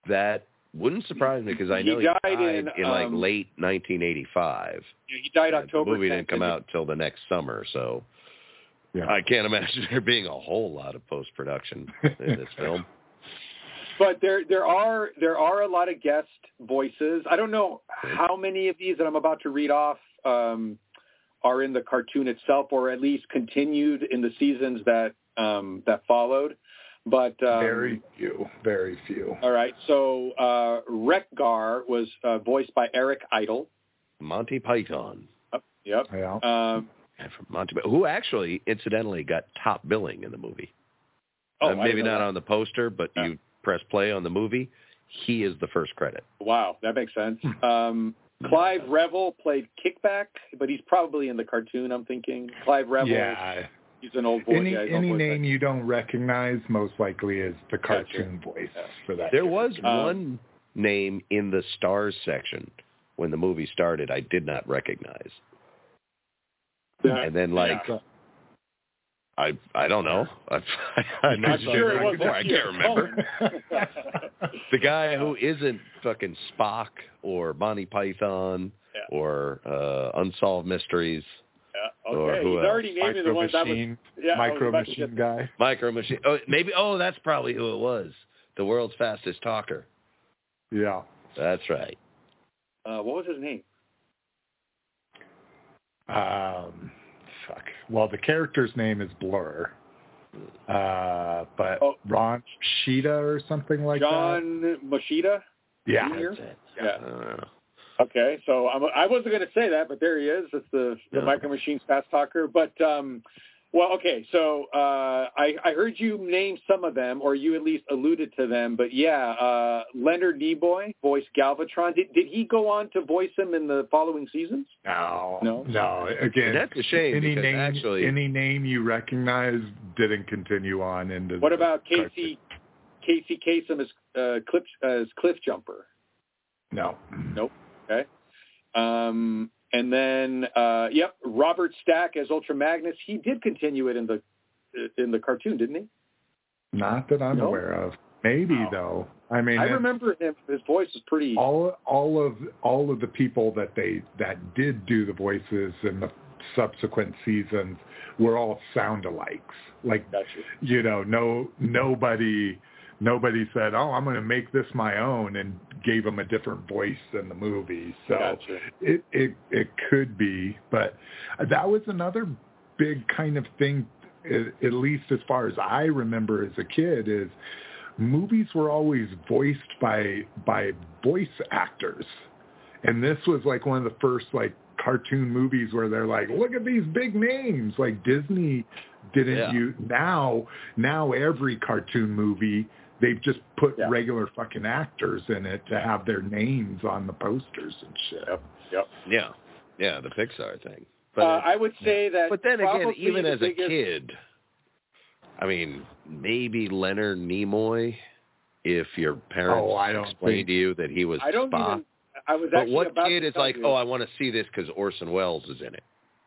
That wouldn't surprise me because I He know he died died, in, in, like um, late 1985. Yeah, He died And October. The movie 10th, didn't come out till the next summer, so Yeah. I can't imagine there being a whole lot of post-production in this film. but there there are there are a lot of guest voices. I don't know how many of these that I'm about to read off um, are in the cartoon itself, or at least continued in the seasons that um, that followed. But um, very few, very few. All right, so uh, Wreck-Gar was uh, voiced by Eric Idle. Monty Python. Uh, yep. Yeah. Um, And from Monty, who actually incidentally got top billing in the movie. oh, Uh, maybe didn't not that. on the poster, but Yeah. you press play on the movie. He is the first credit. Wow, that makes sense. Hmm. Um, Clive Revill played Kickback, but he's probably in the cartoon. I'm thinking Clive Revill. yeah. he's an old boy. Any yeah, any old boy. name you don't recognize most likely is the Gotcha. cartoon voice Yeah. for that. There was Um, one name in the stars section when the movie started I did not recognize. Yeah. And then like Yeah. I I don't know. I, I, I'm sure it wasn't before. I can't remember. the guy who isn't fucking Spock or Monty Python Yeah. or uh Unsolved Mysteries, Yeah, Or okay, who he's else? already naming the Micro ones I was. Machine, Yeah, I was Micro Machine get- guy. Micro Machine. Oh, maybe. Oh, that's probably who it was. The world's fastest talker. Yeah. That's right. Uh, what was his name? Um, fuck. Well, the character's name is Blur. Uh, but Oh. Ron Sheeta or something like that. John Moschitta. Yeah. That's it. Yeah. I. Okay, so I'm, I wasn't going to say that, but there he is. It's the the Yeah. Micro Machines fast talker. But um, well, okay. So uh, I I heard you name some of them, or you at least alluded to them. But yeah, uh, Leonard Nimoy voiced Galvatron. Did did he go on to voice him in the following seasons? No. No? No. Again, That's a shame any name, actually- any name you recognize didn't continue on into. What the about cartoon. Casey Casey Kasem as uh, Cliff as Cliff Jumper? No. Nope. Okay. Um, and then, uh, yep, Robert Stack as Ultra Magnus. He did continue it in the in the cartoon, didn't he? Not that I'm No? aware of. Maybe No. though. I mean, I remember him. His voice was pretty. all all of all of the people that they that did do the voices in the subsequent seasons were all sound alikes. Like Gotcha. you know, no nobody nobody said, "Oh, I'm going to make this my own," and gave them a different voice in the movie. So Gotcha. it it it could be, but that was another big kind of thing. At at least as far as I remember as a kid, is movies were always voiced by by voice actors, and this was like one of the first like cartoon movies where they're like, look at these big names. Like Disney didn't Yeah. you now now every cartoon movie they've just put Yeah. regular fucking actors in it to have their names on the posters and shit. Yep. Yep. Yeah. Yeah, the Pixar thing. But uh, I would say that. but then again, even the as biggest, a kid, I mean, maybe Leonard Nimoy, if your parents Oh, I don't explained think- to you that he was I don't Spock. even. I was but what about kid is like, you, oh, I want to see this because Orson Welles is in it?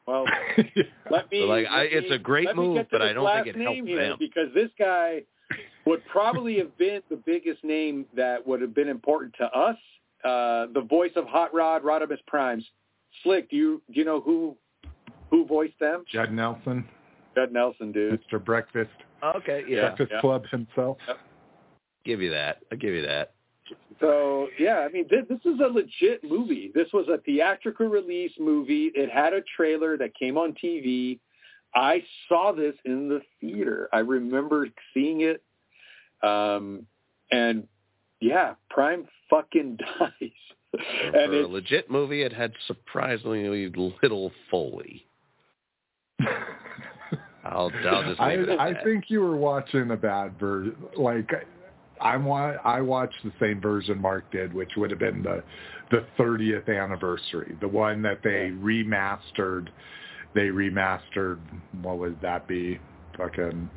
Well, let me. So, like, let I- it's a great let me move, but I don't think last it helped them. because this guy would probably have been the biggest name that would have been important to us. Uh, the voice of Hot Rod, Rodimus Primes. Slick, do you do you know who who voiced them? Judd Nelson, Judd Nelson, dude. Mr. Breakfast, Okay, yeah, Breakfast yeah. Club himself. give you that. I'll give you that. So yeah, I mean, this, this is a legit movie. This was a theatrical release movie. It had a trailer that came on TV. I saw this in the theater. I remember seeing it, um, and yeah, Prime fucking dies. And and for a legit movie, it had surprisingly little Foley. I'll, I'll just I, it I think you were watching a bad version. Like I'm wa- I watched the same version Marke did, which would have been the the 30th anniversary, the one that they remastered. They remastered. What would that be? Fucking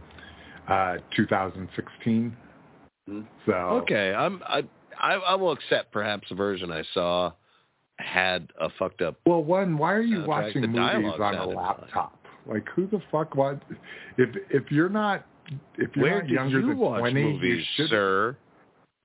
uh, 2016. Mhm. So Okay, I'm I, I I will accept perhaps the version I saw had a fucked up. Well, one, why are you Soundtrack, watching movies on a laptop? Like, who the fuck what? If if you're not if you're Where not younger you than 20, movies, you should sir?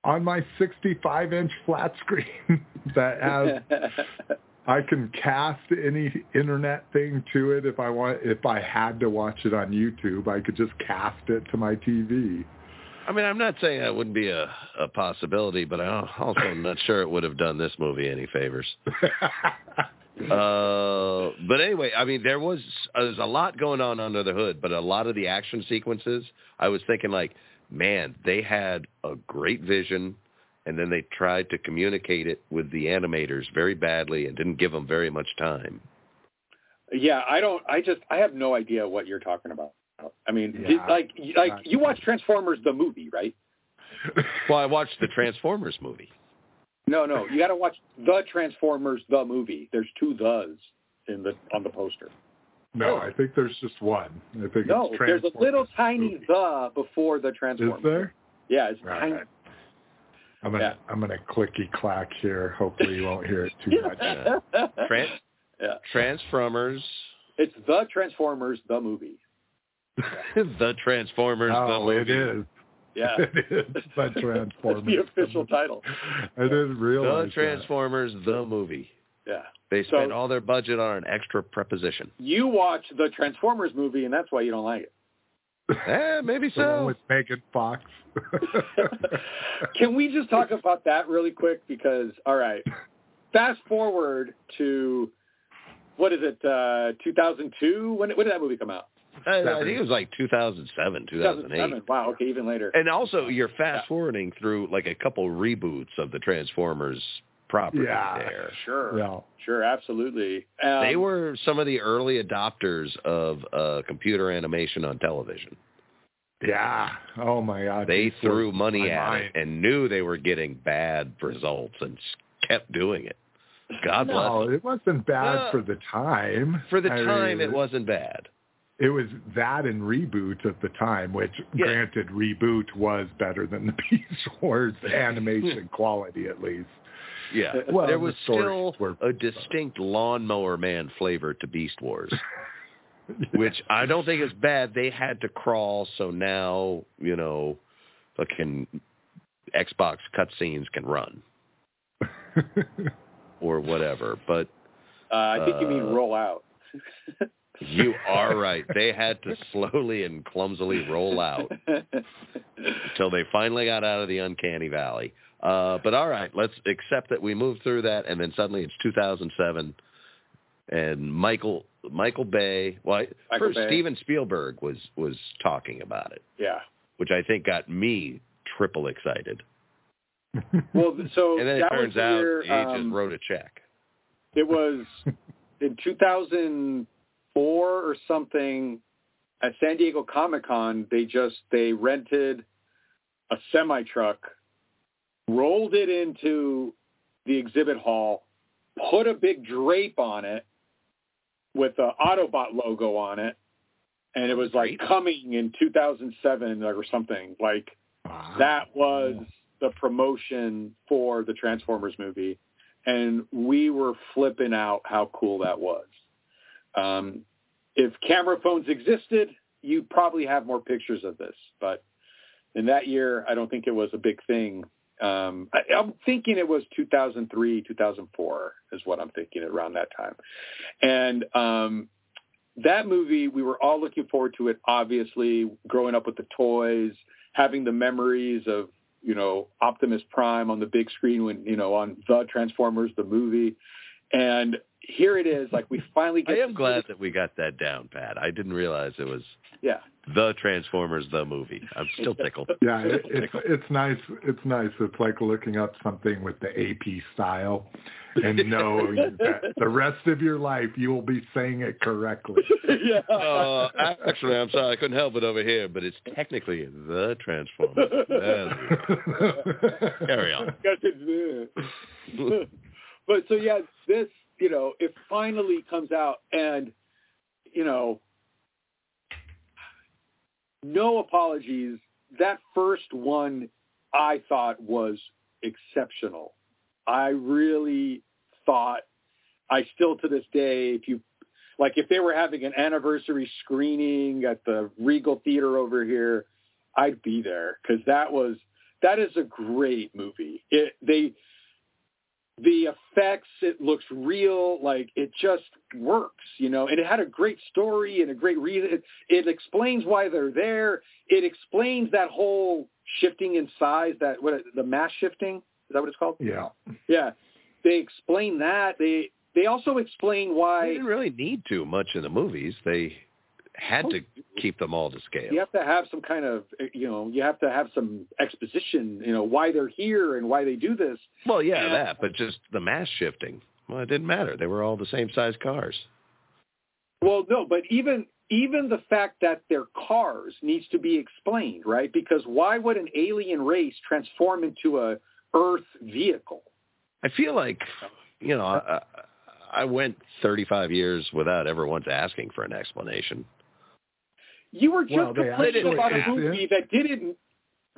on my 65 inch flat screen that has I can cast any internet thing to it if I want. If I had to watch it on YouTube, I could just cast it to my TV. I mean, I'm not saying that wouldn't be a, a possibility, but I also am not sure it would have done this movie any favors. Uh, but anyway, I mean, there was uh, there's a lot going on under the hood, but a lot of the action sequences, I was thinking like, man, they had a great vision, and then they tried to communicate it with the animators very badly and didn't give them very much time. Yeah, I don't. I just I have no idea what you're talking about. I mean, Yeah. did- like like you watch Transformers the movie, right? Well, I watched the Transformers movie. No, no, you got to watch the Transformers the movie. There's two thes in the on the poster. no, I think there's just one. I think No, it's there's a little tiny movie. the before the Transformers. Is there? Yeah, it's Right. tiny. I'm gonna Yeah. I'm gonna clicky clack here. Hopefully you won't hear it too much. Tran- yeah, Transformers, it's the Transformers the movie. the Transformers, the Oh, movie. it is. Yeah, It is the that's Transformers. the official title. I didn't The realize that. Transformers, the movie. Yeah, They So- spent all their budget on an extra preposition. you watch the Transformers movie, and that's why you don't like it. Eh, maybe The so. with Megan Fox. Can we just talk about that really quick? Because all right, fast forward to what is it? Uh, 2002? When when did that movie come out? I, I think it was like 2007, 2008. Wow. Okay, even later. And also, you're fast forwarding through like a couple reboots of the Transformers property Yeah. there. Sure. yeah. Sure. Absolutely. Um, They were some of the early adopters of uh, computer animation on television. Yeah. Oh my God. They threw money at mind. it and knew they were getting bad results and kept doing it. God bless No, them. it wasn't bad No. for the time. For the I time, mean, it wasn't bad. It was that and reboot at the time, which Yeah. granted ReBoot was better than the Beast Wars animation quality at least. Yeah. Well, there was stories still were- a distinct lawnmower man flavor to Beast Wars, which I don't think is bad. They had to crawl, so now, you know, fucking Xbox cutscenes can run or whatever. But uh, I think you mean uh, roll out. you are right. They had to slowly and clumsily roll out until they finally got out of the uncanny valley. Uh, but all right, let's accept that we moved through that, and then suddenly it's 2007, and Michael Michael Bay. Well, Michael first Bay. Steven Spielberg was was talking about it, yeah. which I think got me triple excited. Well, so And then it that turns the out year, he um, just wrote a check. It was in 2004 or something at San Diego Comic Con. They just they rented a semi truck, rolled it into the exhibit hall, put a big drape on it with the Autobot logo on it, and it was like coming in 2007 or something. Like Wow. that was the promotion for the Transformers movie, and we were flipping out how cool that was. Um, if camera phones existed, you'd probably have more pictures of this, but in that year, I don't think it was a big thing. Um, I, I'm thinking it was 2003, 2004 is what I'm thinking around that time, and um, that movie we were all looking forward to it. Obviously, growing up with the toys, having the memories of you know Optimus Prime on the big screen when you know on the Transformers the movie, and here it is. Like we finally I get. am to glad that we got that down, Pat. I didn't realize it was. Yeah, the Transformers the movie. I'm still tickled. Yeah, it, it's it's nice. It's nice. It's like looking up something with the AP style, and knowing that the rest of your life you will be saying it correctly. yeah. Uh, actually, I'm sorry, I couldn't help it over here, but it's technically the Transformers. Carry on. But so yeah, this you know it finally comes out, and you know, no apologies. That first one I thought was exceptional. I really thought. I still to this day, if you like, if they were having an anniversary screening at the Regal Theater over here, I'd be there because that was that is a great movie. It they the effects, it looks real, like it just works, you know. And it had a great story and a great reason. It, it explains why they're there. It explains that whole shifting in size, that what the mass shifting is that what it's called? Yeah. Yeah, they explain that. They they also explain why They didn't really need to much in the movies. They had to keep them all to scale. you have to have some kind of you know you have to have some exposition, you know, why they're here and why they do this. Well, yeah, Yeah. that, but just the mass shifting. Well, it didn't matter. They were all the same size cars. Well, no, but even even the fact that they're cars needs to be explained, right? Because why would an alien race transform into a Earth vehicle? I feel like, you know, I, I went 35 years without ever once asking for an explanation. You were just Well, they complaining about a it's- movie that didn't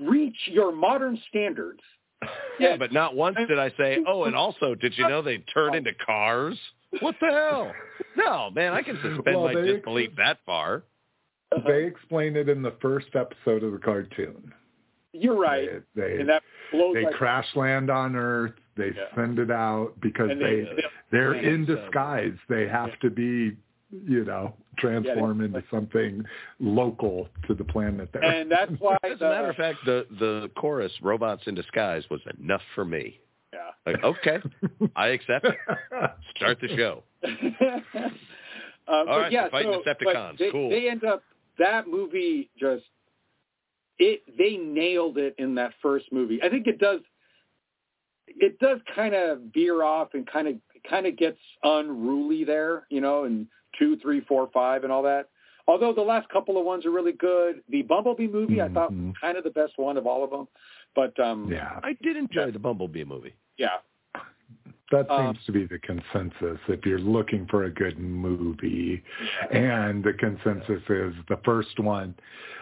reach your modern standards. Yeah, but not once did I say, oh, and also, did you know they turned into cars? What the hell? No, man, I can suspend Well, my they- disbelief that far. Uh-huh. They explain it in the first episode of the cartoon. You're right, They they, and that blows. they like, crash land on Earth. They Yeah. send it out because and they, they, they're Yeah, in so- disguise. They have to be, you know, transform into something local to the planet. There. and that's why. As a matter of fact, the the chorus "Robots in Disguise" was enough for me. yeah. Like, okay, I accept it. Start the show. um, All but right, yeah, so fighting so, Decepticons. They, Cool. They end up that movie just it. They nailed it in that first movie. I think it does. It does kind of veer off and kind of kind of gets unruly there, you know, in two, three, four, five, and all that. Although the last couple of ones are really good. The Bumblebee movie, I thought, Mhm. was kind of the best one of all of them. But um, yeah, I did enjoy the Bumblebee movie. yeah, that Um, seems to be the consensus. If you're looking for a good movie, and the consensus is the first one.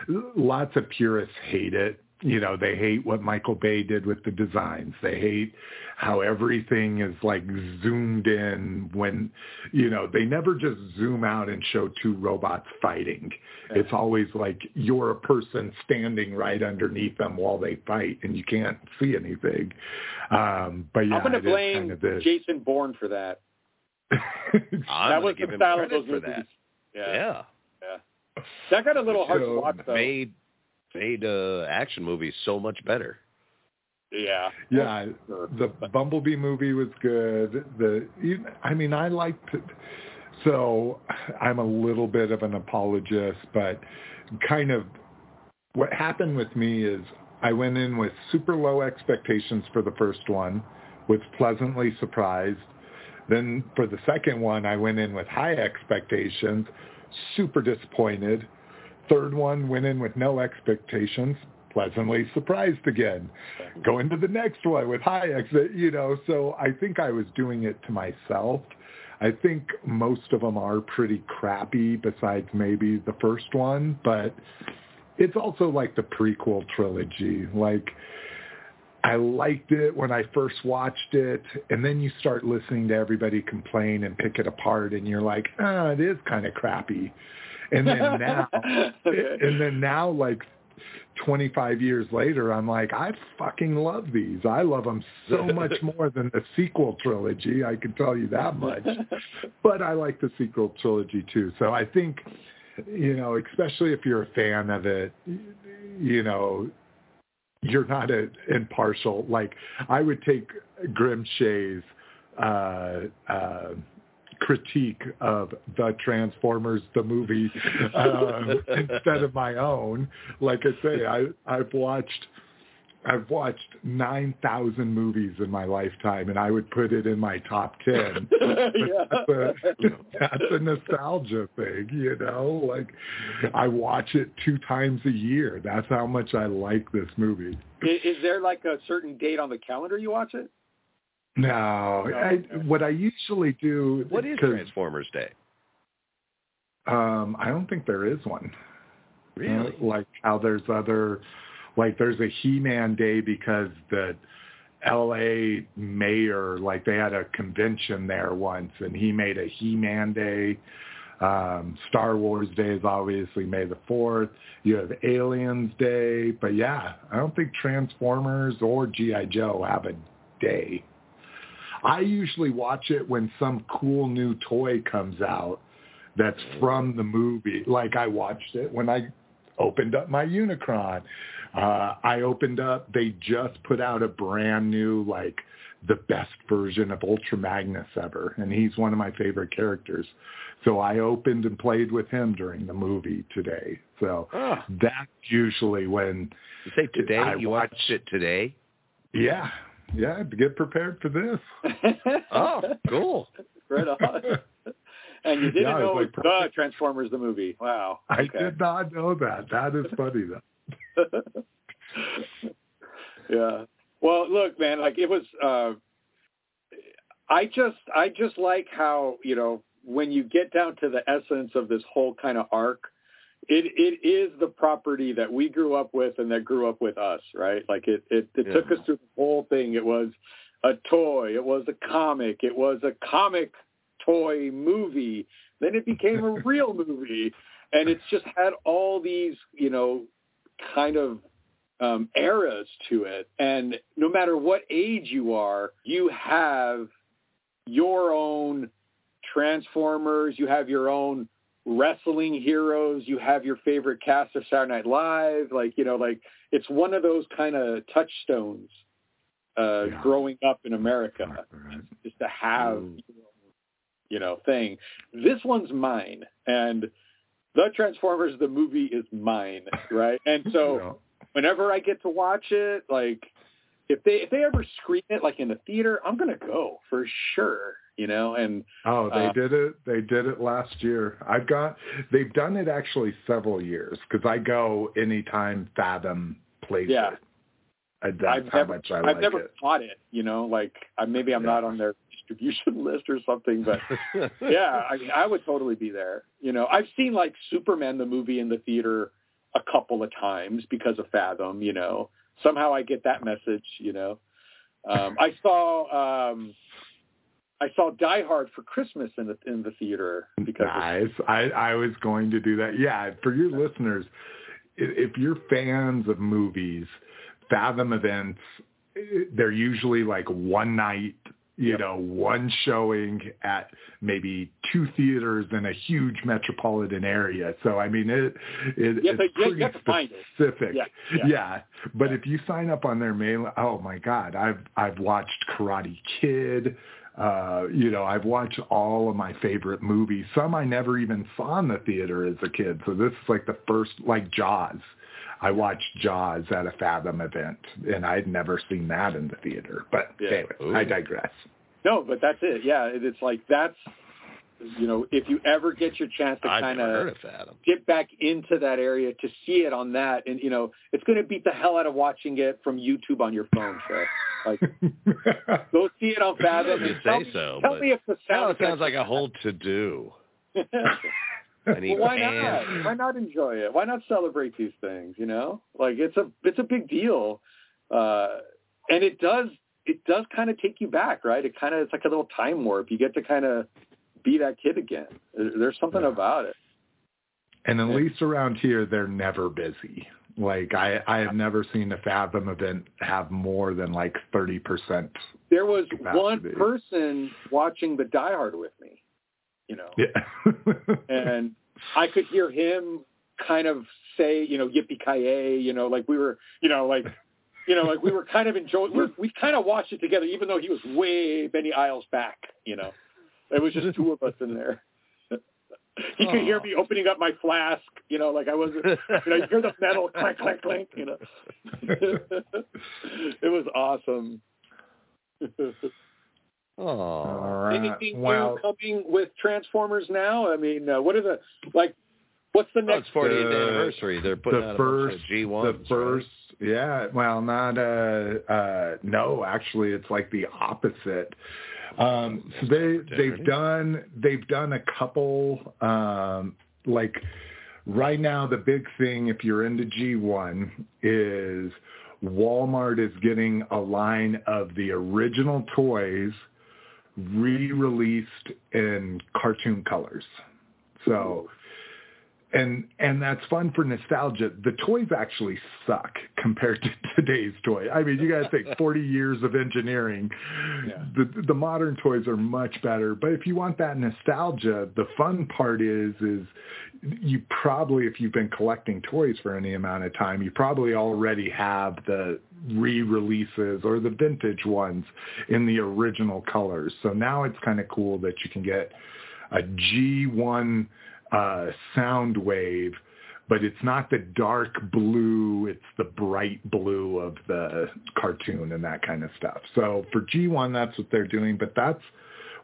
Lots of purists hate it. You know, they hate what Michael Bay did with the designs. They hate how everything is like zoomed in when, you know, they never just zoom out and show two robots fighting. It's always like you're a person standing right underneath them while they fight and you can't see anything. Um, but yeah, I'm going to blame kind of this. Jason Bourne for that. I'm that was give the him style of credit those for movies. that. Yeah. Yeah, yeah. That got a little hard to watch though. made made uh, action movies so much better. Yeah. Yeah, the Bumblebee movie was good. The you- I mean, I liked. it. So I'm a little bit of an apologist, but kind of what happened with me is I went in with super low expectations for the first one, was pleasantly surprised. Then for the second one, I went in with high expectations, super disappointed. Third one went in with no expectations, pleasantly surprised again. Go into the next one with high ex, you know. So I think I was doing it to myself. I think most of them are pretty crappy, besides maybe the first one, but it's also like the prequel trilogy. Like I liked it when I first watched it, and then you start listening to everybody complain and pick it apart, and you're like, ah, it is kind of crappy. And then now, and then now, like 25 years later, I'm like, I fucking love these. I love them so much more than the sequel trilogy. I can tell you that much. But I like the sequel trilogy too. So I think, you know, especially if you're a fan of it, you know, you're not a, impartial. Like I would take Grim Shea's uh, uh, critique of the Transformers, the movie, uh, instead of my own. Like I say, I, I've watched, I've watched 9,000 movies in my lifetime and I would put it in my top 10. yeah. That's a, that's a nostalgia thing, you know? Like I watch it two times a year. That's how much I like this movie. Is, is there like a certain date on the calendar you watch it? No, I, what I usually do. What is Transformers Day? Um, I don't think there is one. Really? Uh, like how there's other, like there's a He-Man Day because the L.A. mayor, like they had a convention there once, and he made a He-Man Day. Um, Star Wars Day is obviously May the Fourth. You have Aliens Day, but yeah, I don't think Transformers or GI Joe have a day. I usually watch it when some cool new toy comes out that's from the movie. Like I watched it when I opened up my Unicron. Uh, I opened up, they just put out a brand new, like, the best version of Ultra Magnus ever. And he's one of my favorite characters. So I opened and played with him during the movie today. So Oh. that's usually when, You say today? I you watched- watched it today? yeah, yeah, get prepared for this. Oh, cool. right on. And you didn't Yeah, know it was like the Transformers the movie. Wow. I Okay. did not know that. That is funny though. yeah. Well, look, man, like it was. uh I just, I just like how you know when you get down to the essence of this whole kind of arc, it it is the property that we grew up with and that grew up with us, right? Like it, it, it took us through the whole thing. It was a toy, it was a comic, it was a comic toy movie. Then it became a real movie, and it's just had all these, you know, kind of um, eras to it. And no matter what age you are, you have your own Transformers, you have your own wrestling heroes, you have your favorite cast of Saturday Night Live. Like, you know, like it's one of those kind of touchstones uh, Yeah. growing up in America, Right. just to have, Mm. you know, thing. This one's mine. And the Transformers, the movie is mine, right? And so whenever I get to watch it, like if they if they ever screen it like in the theater, I'm gonna go for sure. You know, and Oh, they Uh, did it. They did it last year. I've got. They've done it actually several years because I go anytime Fathom plays Yeah. it. Uh, That's I've how never much I I've like never it. caught it. You know, like I, maybe I'm Yeah. not on their distribution list or something, but yeah, I mean, I would totally be there. You know, I've seen like Superman the movie in the theater a couple of times because of Fathom. You know, somehow I get that message. You know, um, I saw um, I saw Die Hard for Christmas in the in the theater because of, Nice. I, I was going to do that. Yeah, for your listeners, i- if you're fans of movies, Fathom events, they're usually like one night, you Yep. know, one showing at maybe two theaters in a huge metropolitan area. So I mean, it, it to- it's pretty find it. specific. Yeah, Yeah, yeah. But Yeah. if you sign up on their mail, oh my God, I've I've watched Karate Kid. Uh, you know, I've watched all of my favorite movies. Some I never even saw in the theater as a kid. So this is like the first, like Jaws. I watched Jaws at a Fathom event, and I'd never seen that in the theater. But Yeah. anyway, Ooh. I digress. no, but that's it. Yeah, it's like that's you know, if you ever get your chance to kind of of get back into that area to see it on that, and you know, it's going to beat the hell out of watching it from YouTube on your phone. So, like, go see it on Fathom. You and tell say me, so, Tell but- me if the Now sound it sounds like a whole to do. Well, why pants. not? Why not enjoy it? Why not celebrate these things? You know, like it's a it's a big deal, uh, and it does it does kind of take you back, right? It kind of it's like a little time warp. You get to kind of be that kid again. There's something Yeah. about it. And at Yeah. least around here, they're never busy. Like I, I have never seen a Fathom event have more than like thirty percent. There was Capacity. one person watching the Die Hard with me, you know, Yeah. and I could hear him kind of say, you know, yippee ki you know, like we were, you know, like, you know, like we were kind of enjoying. We kind of watched it together, even though he was way many aisles back. You know, it was just two of us in there. he could hear me opening up my flask. You know, like I wasn't. You know, you hear the metal clank, clank, clank. You know, it was awesome. Aw. All right. Anything well, new coming with Transformers now? I mean, uh, what are the like? What's the Oh, next? it's 40th The- anniversary. They're putting the out a first, bunch of G1s. the first, yeah. Well, not uh, uh, no. Actually, it's like the opposite. Um, so they they've done they've done a couple um, like right now the big thing if you're into G1 is Walmart is getting a line of the original toys re-released in cartoon colors. So and and that's fun for nostalgia. The toys actually suck compared to today's toy. I mean, you got to think 40 years of engineering. Yeah. The the modern toys are much better. But if you want that nostalgia, the fun part is is you probably if you've been collecting toys for any amount of time, you probably already have the re-releases or the vintage ones in the original colors. So now it's kind of cool that you can get a G1 uh, Soundwave, but it's not the dark blue, it's the bright blue of the cartoon and that kind of stuff. So for G1, that's what they're doing, but that's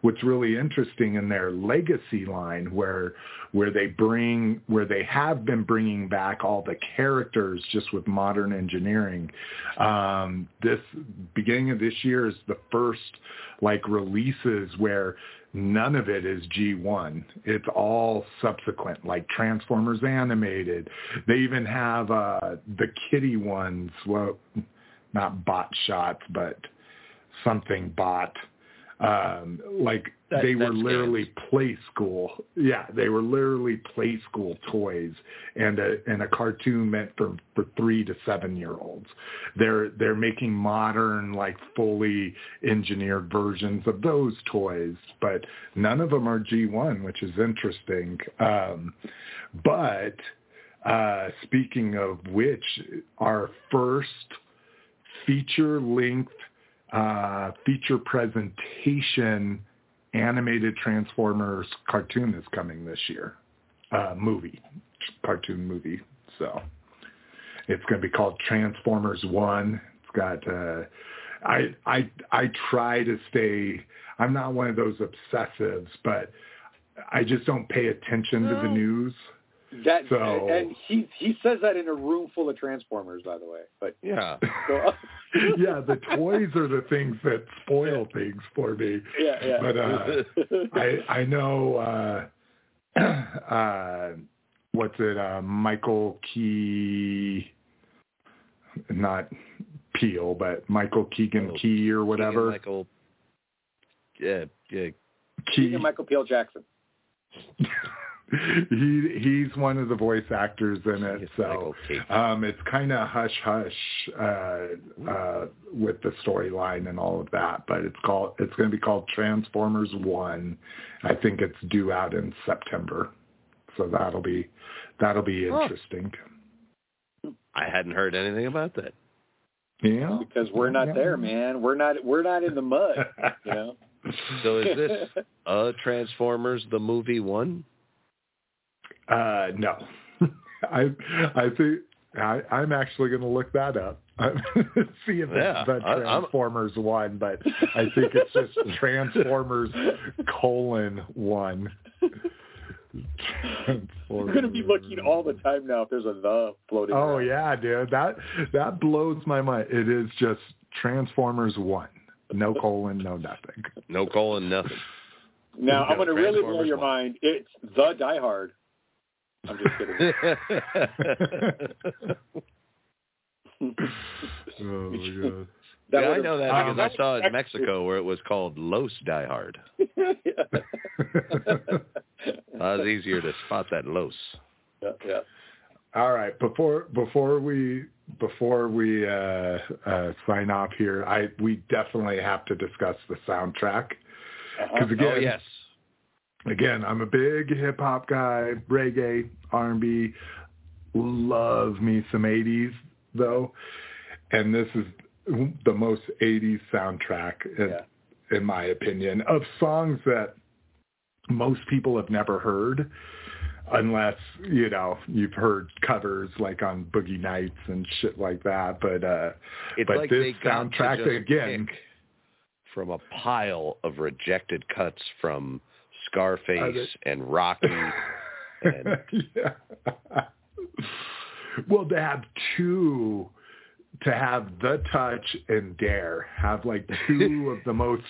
what's really interesting in their legacy line where where they bring where they have been bringing back all the characters just with modern engineering um this beginning of this year is the first like releases where none of it is G1. It's all subsequent, like Transformers animated. They even have uh the kitty ones, well not bot shots, but something bot. Um like That- they were literally play school. Yeah, they were literally Playskool toys and a and a cartoon meant for for 3 to 7 year olds. They're they're making modern like fully engineered versions of those toys, but none of them are G1, which is interesting. Um but uh speaking of which our first feature length uh, feature presentation animated Transformers cartoon is coming this year. Uh, movie, cartoon movie. So it's going to be called Transformers One. It's got. Uh, I I I try to stay. I'm not one of those obsessives, but I just don't pay attention to the news. That So- and he he says that in a room full of Transformers, by the way. But Yeah. so, yeah, the toys are the things that spoil things for me. yeah, yeah. But uh, I I know uh, uh, what's it? Uh, Michael Key, not Peel, but Michael Keegan Oh, Key or whatever. Michael. Yeah, yeah. Key. Keegan Michael Peel Jackson. he he's one of the voice actors in it. So um, it's kind of hush hush uh, uh, with the storyline and all of that. But it's called it's going to be called Transformers One. I think it's due out in September, so that'll be that'll be interesting. I hadn't heard anything about that. Yeah, Because we're not there, man. We're not we're not in the mud. You know. So is this uh Transformers the movie one? Uh, no, I I think I, I'm actually going to look that up. See if Yeah, it's the I- I'm- Transformers one, but I think it's just Transformers colon one. We're gonna be looking all the time now if there's a the floating. Oh around. yeah, dude, that that blows my mind. It is just Transformers one, no colon, no nothing. No colon, nothing. Now I'm gonna really blow your one. mind. It's the Die Hard. I'm just kidding. Oh my god. yeah, I know that um, because I saw it in Mexico where it was called Los Die Hard. yeah. Uh, it's easier to spot that Los. yeah, yeah. All right, before before we before we uh, uh, sign off here, I we definitely have to discuss the soundtrack Uh-huh. because again, oh yes. Again, I'm a big hip hop guy, reggae, R&B. Love me some 80s though, and this is the most 80s soundtrack in, Yeah. in my opinion of songs that most people have never heard unless you know you've heard covers like on Boogie Nights and shit like that. But uh, It's but like this soundtrack again. from a pile of rejected cuts from Scarface and Rocky. And- yeah. well, to have two, to have the touch and dare, have like two of the most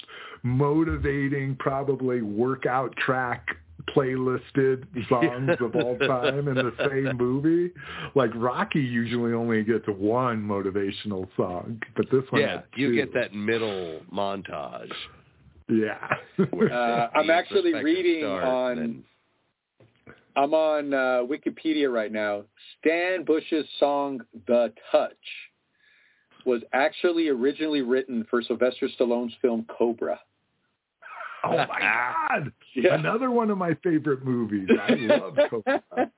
motivating, probably workout track playlisted songs of all time in the same movie. Like Rocky usually only gets one motivational song, but this one yeah, you get that middle montage. Yeah. Uh, I'm actually reading on- and I'm on uh, Wikipedia right now. Stan Bush's song "The Touch" was actually originally written for Sylvester Stallone's film Cobra. Oh my God! Yeah. Another one of my favorite movies. I love Cobra.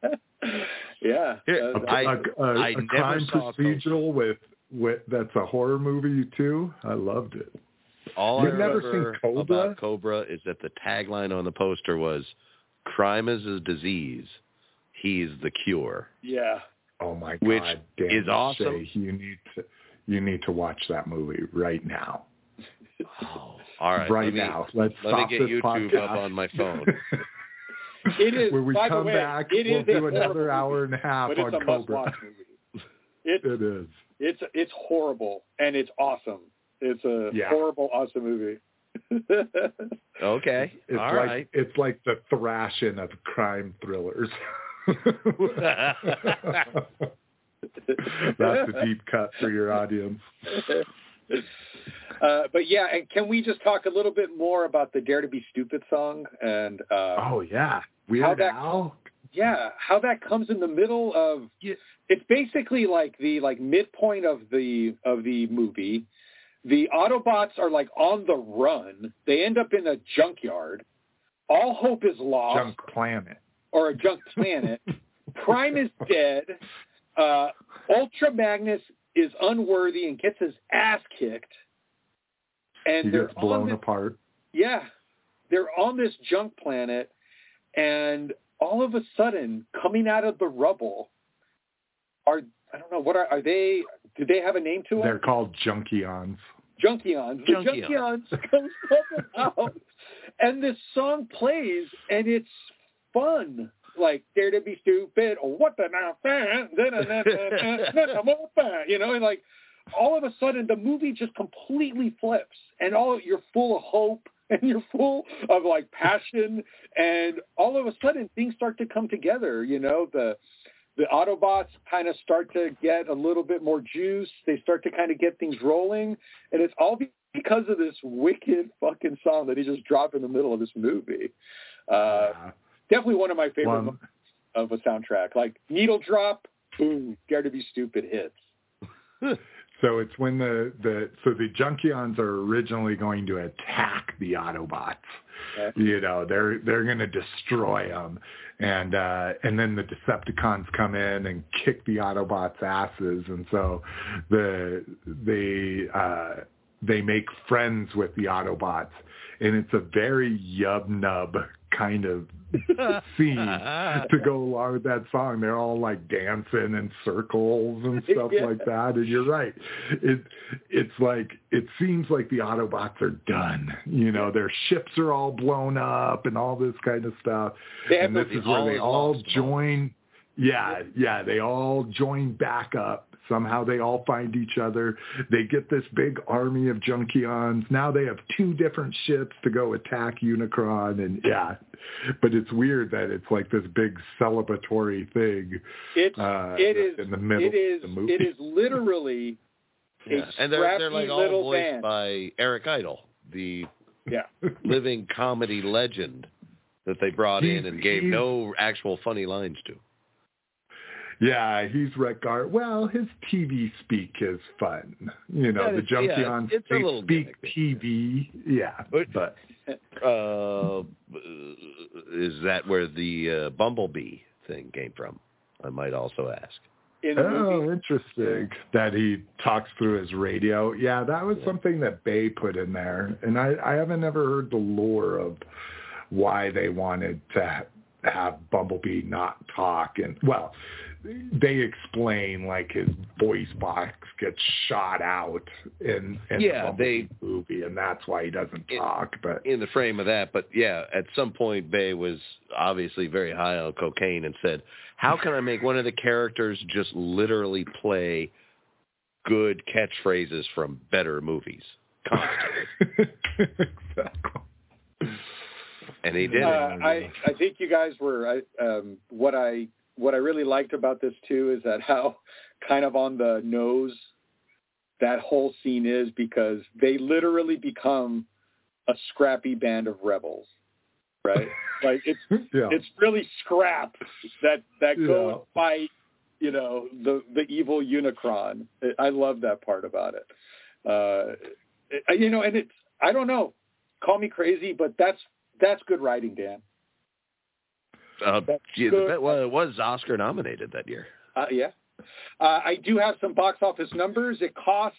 yeah. Here, Uh, I- a, a, I a never crime saw procedural with with that's a horror movie too. I loved it. All You've I never remember seen Cobra? about Cobra is that the tagline on the poster was "Crime is a disease, he's the cure." yeah. Oh my Which God! Dan is awesome. Shea, you need to you need to watch that movie right now. Oh, all right, right let me, now. Let's let me get this YouTube podcast. up on my phone. It is. when we by the come way, back, it we'll do horrible another hour movie, and a half on a Cobra. must-watch movie. It's It is. it's it's horrible and it's awesome. It's a Yeah. horrible, awesome movie. Okay, It's all like right. it's like the thrashing of crime thrillers. That's a deep cut for your audience. uh, but yeah, and can we just talk a little bit more about the "Dare to Be Stupid" song and uh, Oh yeah, Weird How that- Al. yeah, how that comes in the middle of it's basically like the like midpoint of the of the movie. The Autobots are like on the run. They end up in a junkyard. All hope is lost, Junk Planet. or a junk planet. Prime is dead. Uh, Ultra Magnus is unworthy and gets his ass kicked. And He they're gets blown this apart. yeah, they're on this junk planet, and all of a sudden, coming out of the rubble, are I don't know what are are they? Do they have a name to them? They're called Junkions. Junkions. The Junkions. Comes coming out, and this song plays, and it's fun. Like dare to be stupid, or what the now, you know, and like all of a sudden the movie just completely flips, and all you're full of hope and you're full of like passion, and all of a sudden things start to come together. You know, the the Autobots kind of start to get a little bit more juice. They start to kind of get things rolling, and it's all because of this wicked fucking song that he just dropped in the middle of this movie. Uh, Yeah. definitely one of my favorite One- of a soundtrack. Like needle drop, boom, dare to be stupid hits. So it's when the, the so the Junkions are originally going to attack the Autobots. Yeah. You know, they're they're going to destroy them, and uh, and then the Decepticons come in and kick the Autobots' asses, and so the they uh, they make friends with the Autobots, and it's a very yub nub kind of scene to go along with that song. They're all like dancing in circles and stuff Yeah. like that. And you're right. It it's like it seems like the Autobots are done. You know, their ships are all blown up and all this kind of stuff. And this is where they all join. Yeah, yeah, they all join back up. Somehow they all find each other. They get this big army of Junkions. Now they have two different ships to go attack Unicron, and yeah, but it's weird that it's like this big celebratory thing. It's Uh, it is in the middle it is of the movie. it is literally Yeah. a And they're they're scrappy like all little voiced band. by Eric Idle, the yeah. living comedy legend that they brought in and gave no actual funny lines to. Yeah, he's Wreck-Gar. Well, his TV speak is fun. You know, Yeah, the it's- yeah, Junkions it's a little speak gimmicky. TV. Yeah, But- but Uh, is that where the uh, Bumblebee thing came from? I might also ask. In Oh, movie. interesting. That he talks through his radio. Yeah, that was something that Bay put in there, and I, I haven't ever heard the lore of why they wanted to have Bumblebee not talk. And well, they explain like his voice box gets shot out in, in Yeah, the they- movie, and that's why he doesn't It- talk. But in the frame of that. But yeah, at some point, Bay was obviously very high on cocaine and said, "How can I make one of the characters just literally play good catchphrases from better movies constantly?" exactly. And he did Uh. I I think you guys were I, um, what I what I really liked about this too is that how kind of on the nose that whole scene is because they literally become a scrappy band of rebels. right? like it's yeah. it's really scrap that that go Yeah. and fight, you know, the the evil Unicron. I love that part about it. Uh, it- you know, and it's I don't know, call me crazy, but that's that's good writing, Dan. Uh, That's yeah, the- well, it was Oscar nominated that year. Uh, yeah. Uh, I do have some box office numbers. It costs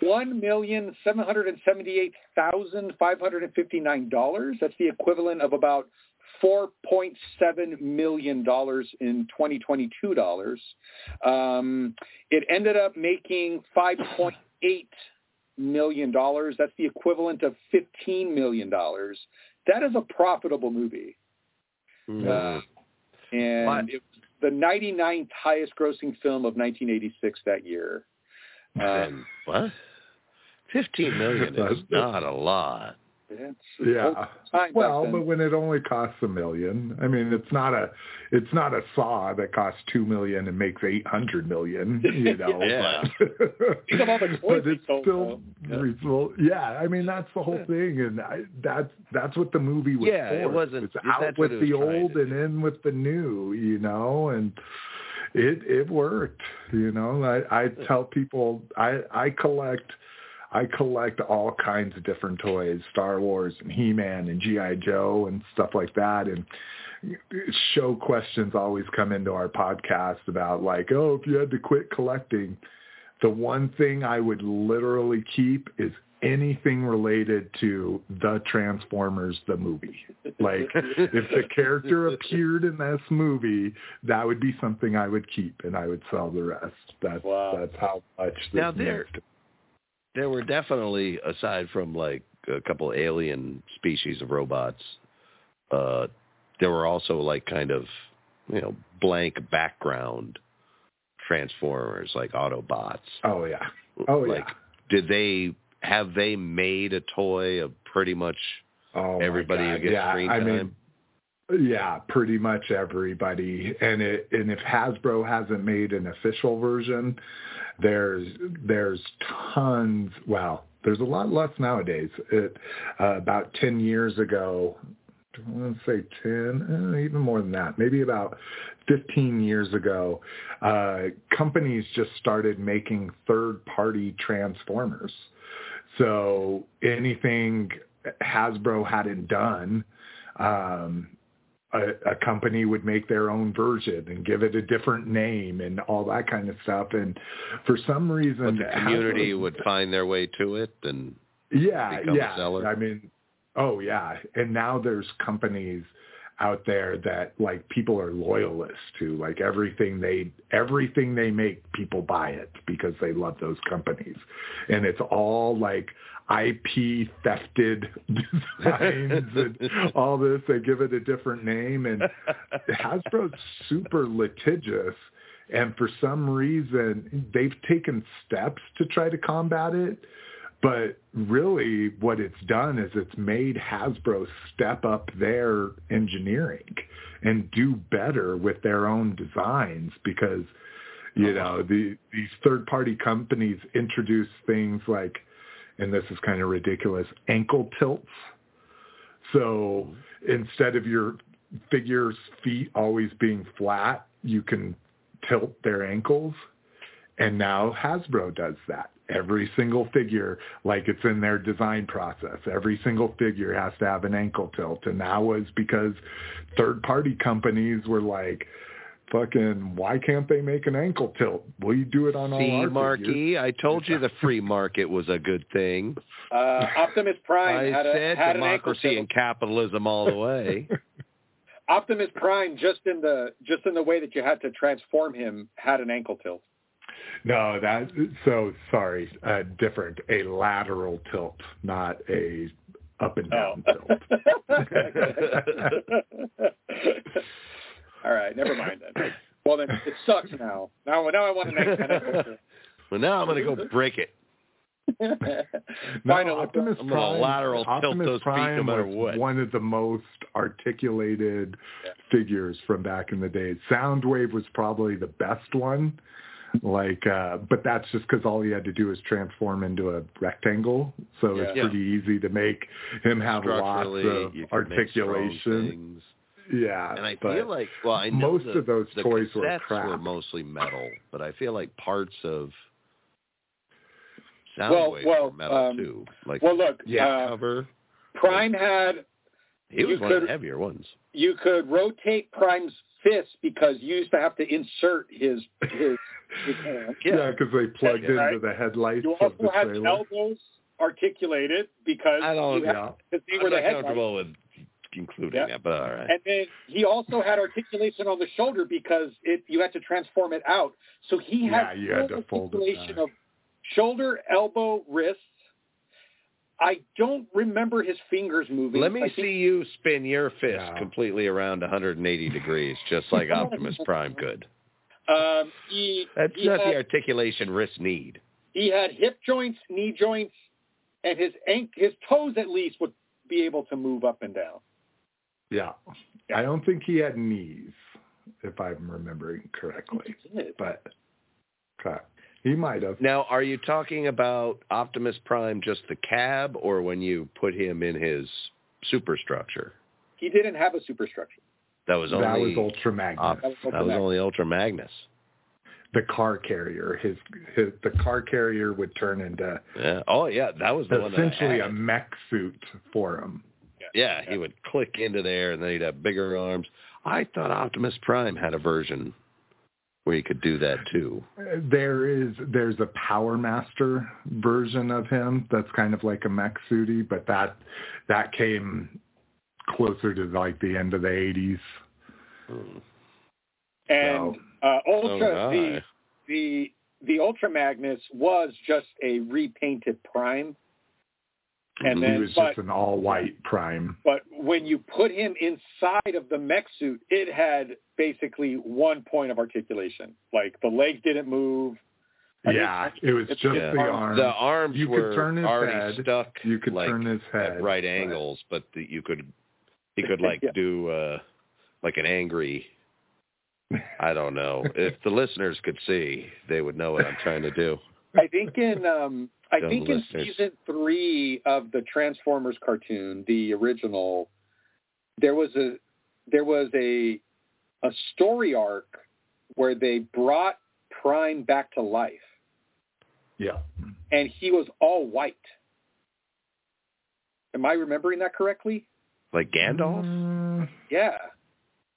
one million seven hundred and seventy-eight thousand five hundred and fifty-nine dollars. That's the equivalent of about four point seven million dollars in twenty twenty-two dollars. Um, it ended up making five point eight million dollars. That's the equivalent of fifteen million dollars. That is a profitable movie Mm. and What? it was the 99th highest grossing film of 1986 that year. Uh, And what? Fifteen million is not a lot. It's, Yeah. Well, but when it only costs a million, I mean, it's not a, it's not a saw that costs two million and makes eight hundred million. You know, Yeah. but, Think of all the toys but it's sold, still though. Yeah. reasonable. Yeah, I mean, that's the whole thing, and I, that's that's what the movie was Yeah, for. it wasn't- It's out with it the old and in with the new. You know, and it it worked. You know, I I tell people I I collect. I collect all kinds of different toys, Star Wars and He-Man and G.I. Joe and stuff like that. And show questions always come into our podcast about like, oh, if you had to quit collecting, the one thing I would literally keep is anything related to the Transformers, the movie. Like if the character appeared in this movie, that would be something I would keep and I would sell the rest. That's Wow. that's how much this Now there- means to There were definitely, aside from like a couple alien species of robots, uh, there were also like kind of, you know, blank background Transformers, like Autobots. Oh yeah. Oh like, yeah. did they have they made a toy of pretty much Oh everybody who gets yeah, screen I time? mean, yeah, pretty much everybody. And it and if Hasbro hasn't made an official version, there's there's tons. Well, there's a lot less nowadays. It uh, about ten years ago. I want to say ten, eh, even more than that. Maybe about fifteen years ago, uh, companies just started making third-party transformers. So anything Hasbro hadn't done, um, a, a company would make their own version and give it a different name and all that kind of stuff. And for some reason, but the community would find their way to it and yeah, yeah. I mean, oh yeah. And now there's companies out there that like people are loyalists to like everything they everything they make people buy it because they love those companies and it's all like IP thefted designs and all this. They give it a different name. And Hasbro's super litigious. And for some reason they've taken steps to try to combat it. But really what it's done is it's made Hasbro step up their engineering and do better with their own designs because you oh, know the these third party companies introduce things like and this is kind of ridiculous ankle tilts so instead of your figure's feet always being flat you can tilt their ankles and now Hasbro does that. Every single figure, like it's in their design process, every single figure has to have an ankle tilt. And that was because third party companies were like, fucking, why can't they make an ankle tilt? Will you do it on all See, our figures? Marke, I told you the free market was a good thing. Uh, Optimus Prime I had, a, said had an ankle democracy and capitalism all the way. Optimus Prime just in the just in the way that you had to transform him had an ankle tilt. No, that, so sorry, uh, different. A lateral tilt, not a up and down tilt. All right, never mind then. Well then, it sucks now. Now, now I want an ankle tilt. well, now I'm going to go break it. No, Optimus I'm Prime, lateral tilt Optimus those feet no Prime matter was what. one of the most articulated Yeah. figures from back in the day. Soundwave was probably the best one, Like, uh, but that's just because all he had to do is transform into a rectangle, so it's Yeah. pretty easy to make him have lots of you can make articulation. Things. Yeah, And I feel like, well, I know most the, of those the toys were cassettes crap. were mostly metal, but I feel like parts of Soundwave Well- well, were metal um, too. Like Well, look, Yeah. uh, cover, Prime had he was you one of the heavier ones. you could rotate Prime's fist because you used to have to insert his his, his hand. yeah, because they plugged Yeah, right. into the headlights You of the also had trailer. elbows articulated because I don't you had, yeah. because they I'm were the not headlights. comfortable with including Yeah. that, but all right. And then he also had articulation on the shoulder because it you had to transform it out. So he Yeah, had you had full to articulation of shoulder, elbow, wrists. I don't remember his fingers moving. Let me I think- see you spin your fist Yeah. completely around 180 degrees, just like Optimus Prime could. Um, he That's he not had, the articulation wrists need. he had hip joints, knee joints, and his ank- his toes at least would be able to move up and down. Yeah. I don't think he had knees, if I'm remembering correctly. But okay. he might have. Now, are you talking about Optimus Prime just the cab, or when you put him in his superstructure? He didn't have a superstructure. That was only that only was Ultra Magnus. Op- That was that was Ultramagnus. only Ultra Magnus. the car carrier. His, his the car carrier would turn into Yeah. Oh yeah, that was the one. that essentially a mech suit for him. Yeah, he would click into there, and then he'd have bigger arms. I thought Optimus Prime had a version where you could do that too. There is there's a Power Master version of him that's kind of like a mech suity, but that that came closer to like the end of the 80s. Hmm. And uh, Ultra, Oh, the the the Ultra Magnus was just a repainted Prime, and then he was but just an all white Prime. but when you put him inside of the mech suit, it had basically one point of articulation. Like the legs didn't move. I Yeah, think it was just Yeah. the arms. The arms You could turn his already head, stuck. you could like, turn his head at right but- angles, but the, you could he could like Yeah. do uh like an angry. I don't know. if the listeners could see, they would know what I'm trying to do. I think in um I think in season three of the Transformers cartoon, the original, there was a there was a a story arc where they brought Prime back to life, Yeah. and he was all white. Am I remembering that correctly? Like Gandalf. Mm, Yeah,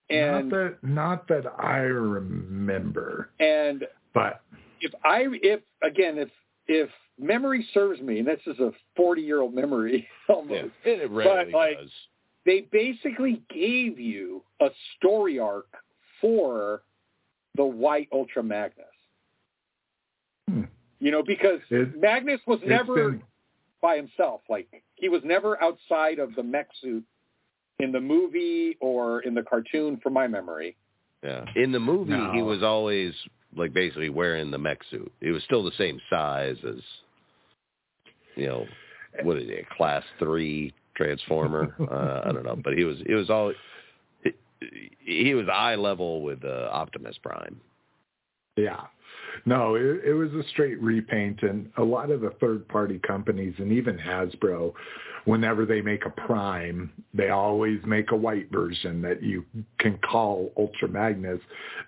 and not that not that I remember, and but if I if again if if memory serves me, and this is a forty year old memory almost. Yeah, it rarely like, does. they basically gave you a story arc for the white Ultra Magnus. Hmm. You know, because It- Magnus was never been- by himself. Like he was never outside of the mech suit in the movie or in the cartoon, from my memory. Yeah. In the movie, he was always like basically wearing the mech suit. It was still the same size as, you know, what is it, a class three transformer? uh, I don't know, but he was he was all he, he was eye level with uh, Optimus Prime. Yeah. No, it, it was a straight repaint, and a lot of the third-party companies, and even Hasbro, whenever they make a Prime, they always make a white version that you can call Ultra Magnus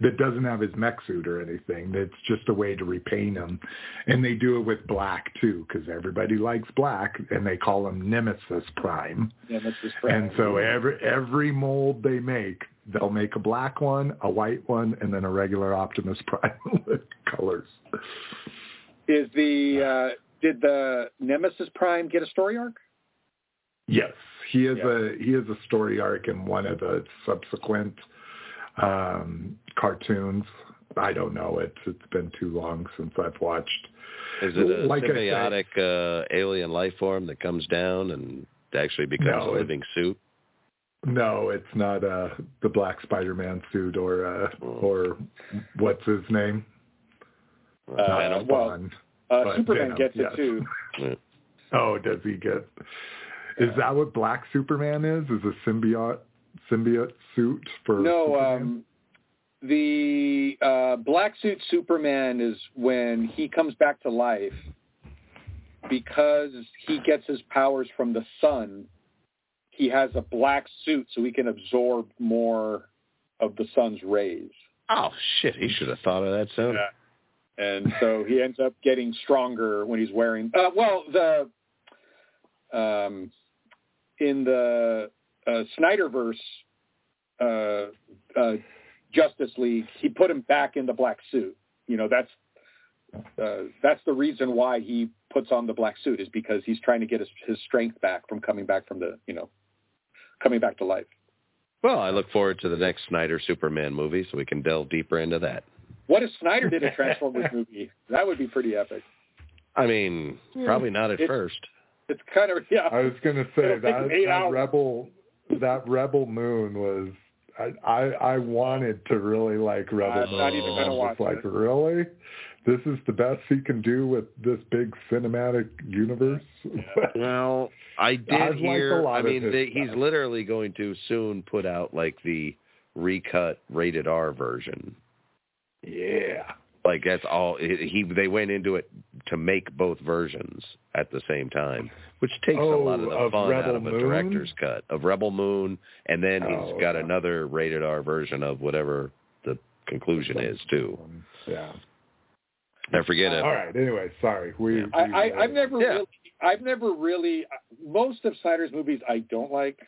that doesn't have his mech suit or anything. That's just a way to repaint him, and they do it with black too, because everybody likes black, and they call him Nemesis Prime. That's his And so every every mold they make, they'll make a black one, a white one, and then a regular Optimus Prime colors. is the uh, did the Nemesis Prime get a story arc? Yes, he has Yeah. a he has a story arc in one of the subsequent um, cartoons. I don't know it. It's been too long since I've watched. Is it a Like I said- symbiotic uh, alien life form that comes down and actually becomes No, a living suit? No, it's not uh, the Black Spider-Man suit or uh, Oh. or what's his name? Uh, Not well, Bond. Uh, Superman Venom, gets yes. it too. Yeah. Oh, does he get? Is that what Black Superman is? Is a symbiote symbiote suit for No, um, the uh, black suit Superman is when he comes back to life because he gets his powers from the sun. He has a black suit so he can absorb more of the sun's rays. Oh shit! He should have thought of that soon. And so he ends up getting stronger when he's wearing. Uh, well, the um, in the uh, Snyderverse uh, uh, Justice League, he put him back in the black suit. You know, that's uh, that's the reason why he puts on the black suit is because he's trying to get his, his strength back from coming back from the you know coming back to life. Well, I look forward to the next Snyder Superman movie, so we can delve deeper into that. What if Snyder did a Transformers movie? That would be pretty epic. I mean, hmm. probably not at It's- first. It's kind of yeah. I was going to say that, that rebel that rebel moon was. I, I I wanted to really like Rebel I'm Moon. not even gonna I was watch like, it. really? This is the best he can do with this big cinematic universe. Well, I I've did a hear. lot I mean, they, he's literally going to soon put out like the recut rated R version. Yeah. Like that's all. He he- they went into it to make both versions at the same time, which takes a lot of the Oh, of fun Rebel out of a Moon? director's cut of Rebel Moon, and then Oh, he's got okay. another rated R version of whatever the conclusion is too. Yeah. I forget it. All right. Anyway, sorry. We. Yeah. I, we, I I've uh, never Yeah. really I've never really most of Snyder's movies I don't like,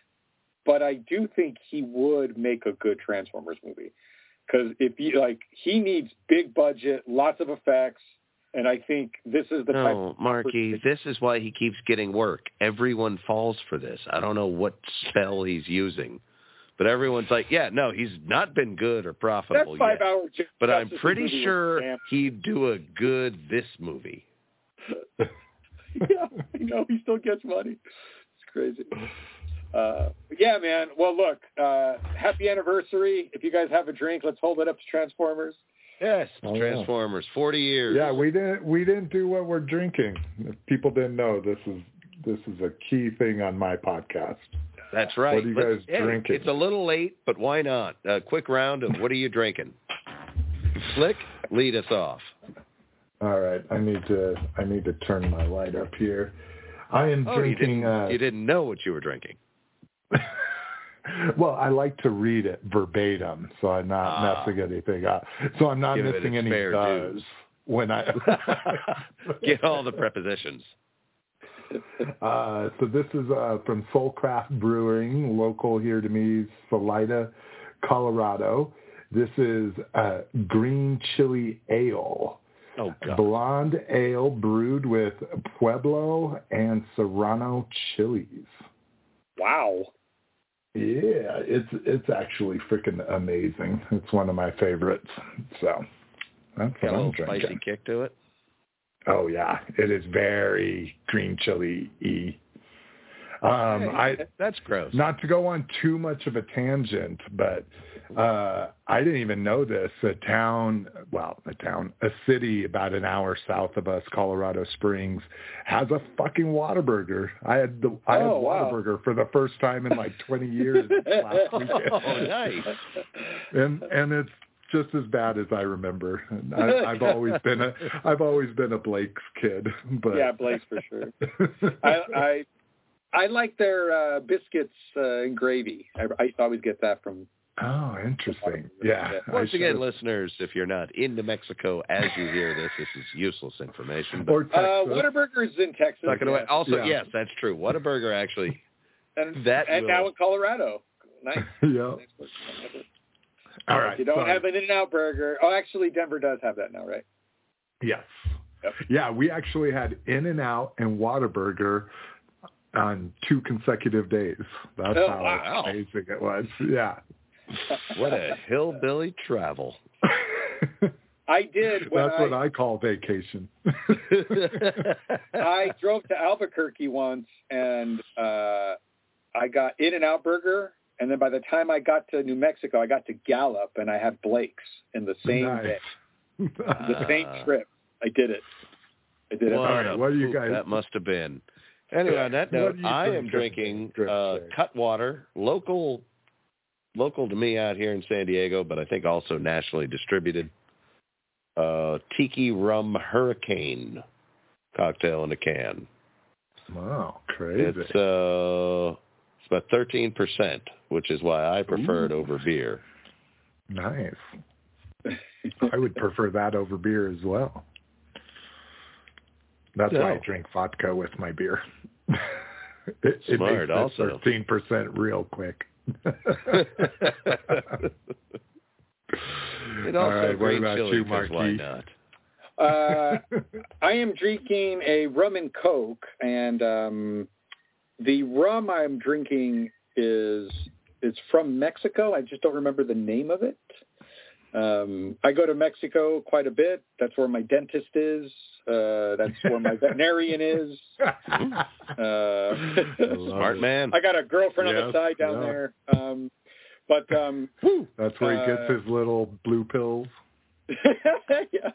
but I do think he would make a good Transformers movie because if you like he needs big budget, lots of effects, and I think this is the type. No, Marke, this is why he keeps getting work. Everyone falls for this. I don't know what spell he's using, but everyone's like, yeah, no, he's not been good or profitable five yet. But I'm pretty sure he'd do a good this movie. yeah, I know he still gets money. It's crazy. Uh, yeah, man. Well, look, uh, happy anniversary. If you guys have a drink, let's hold it up to Transformers. Yes, Oh, yeah. Transformers, 40 years. Yeah, we didn't we didn't do what we're drinking. If people didn't know, this is this is a key thing on my podcast. That's right. What are you Let's- guys hey, drinking? It's a little late, but why not? A quick round of what are you drinking? Slick, lead us off. All right, I need to I need to turn my light up here. I am Oh, you drinking. didn't, uh, you didn't know what you were drinking. well, I like to read it verbatim, so I'm not Ah. messing anything up. So I'm not missing any does dues. when I Get all the prepositions. Uh, so this is uh, from Soulcraft Brewing, local here to me, Salida, Colorado. This is uh, green chili ale, Oh God. blonde ale brewed with Pueblo and Serrano chilies. Wow. Yeah, it's it's actually freaking amazing. It's one of my favorites. So that's Got what a I'm drinking. spicy kick to it. Oh yeah, it is very green chili y. Um, I That's gross. not to go on too much of a tangent, but uh, I didn't even know this. A town, well, a town, a city about an hour south of us, Colorado Springs, has a fucking Whataburger. I had the I had Oh, wow. Whataburger for the first time in like 20 years last weekend, Oh, nice. and and it's just as bad as I remember. I, I've always been a I've always been a Blake's kid, but Yeah, Blake's for sure. I I I like their uh, biscuits uh, and gravy. I, I always get that from. Oh, interesting. Yeah. I Once again, should've- listeners, if you're not into Mexico as you hear this, this is useless information. But or Texas. Uh, Whataburger's in Texas. tuck it away. Also, Yeah. yes, that's true. Whataburger actually. and, that and will- now in Colorado. Nice. yeah. All right. You don't sorry. have an In-N-Out burger. Oh, actually, Denver does have that now, right? Yes. Yep. Yeah, we actually had In and Out and Whataburger on two consecutive days. That's Oh, how wow. amazing it was. Yeah. What a hillbilly travel. I did That's I, what I call vacation. I drove to Albuquerque once and uh I got In and Out Burger and then by the time I got to New Mexico I got to Gallup and I had Blake's in the same Nice. day. The same trip. I did it. I did it. What, All right, what do you guys- that must have been. Anyway, on that note, I am drinking uh? Cutwater, local local to me out here in San Diego, but I think also nationally distributed. Uh, Tiki Rum Hurricane cocktail in a can. Wow, crazy. It's uh, it's about thirteen percent, which is why I prefer it over beer. nice. I would prefer that over beer as well. That's why I drink vodka with my beer. it, it makes also. thirteen percent real quick. It All also right, what green about chili you, 'cause why not? Uh, I am drinking a rum and coke, and um, the rum I'm drinking is it's from Mexico. I just don't remember the name of it. Um, I go to Mexico quite a bit. That's where my dentist is. Uh, that's where my veterinarian is. Uh, Smart man. I got a girlfriend on the side down yeah. there. Um, but um, That's where he gets Uh, his little blue pills. yeah,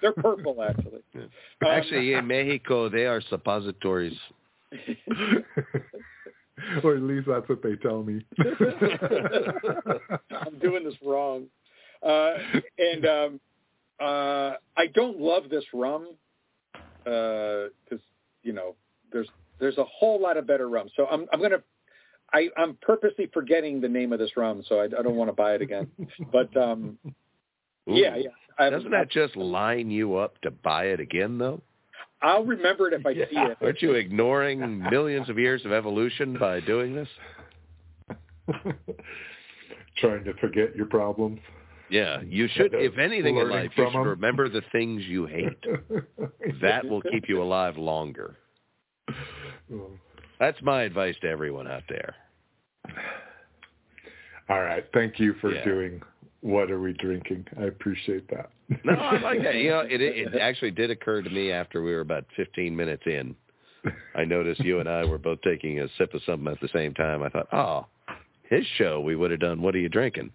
they're purple actually. Um, Actually, in Mexico, they are suppositories. or at least that's what they tell me. I'm doing this wrong. Uh, and um, uh, I don't love this rum because you know there's there's a whole lot of better rum. So I'm I'm gonna I I'm purposely forgetting the name of this rum, so I, I don't want to buy it again. But um, Ooh. yeah, yeah. I, Doesn't that just line you up to buy it again, though? I'll remember it if I see it. Aren't you ignoring millions of years of evolution by doing this? Trying to forget your problems. Yeah, you should. If anything in life, you should 'em. remember the things you hate. That will keep you alive longer. That's my advice to everyone out there. All right. Thank you for Yeah. doing what are we drinking? I appreciate that. No, I like that. You know, it it actually did occur to me after we were about 15 minutes in. I noticed you and I were both taking a sip of something at the same time. I thought, oh, his show, we would have done. What are you drinking?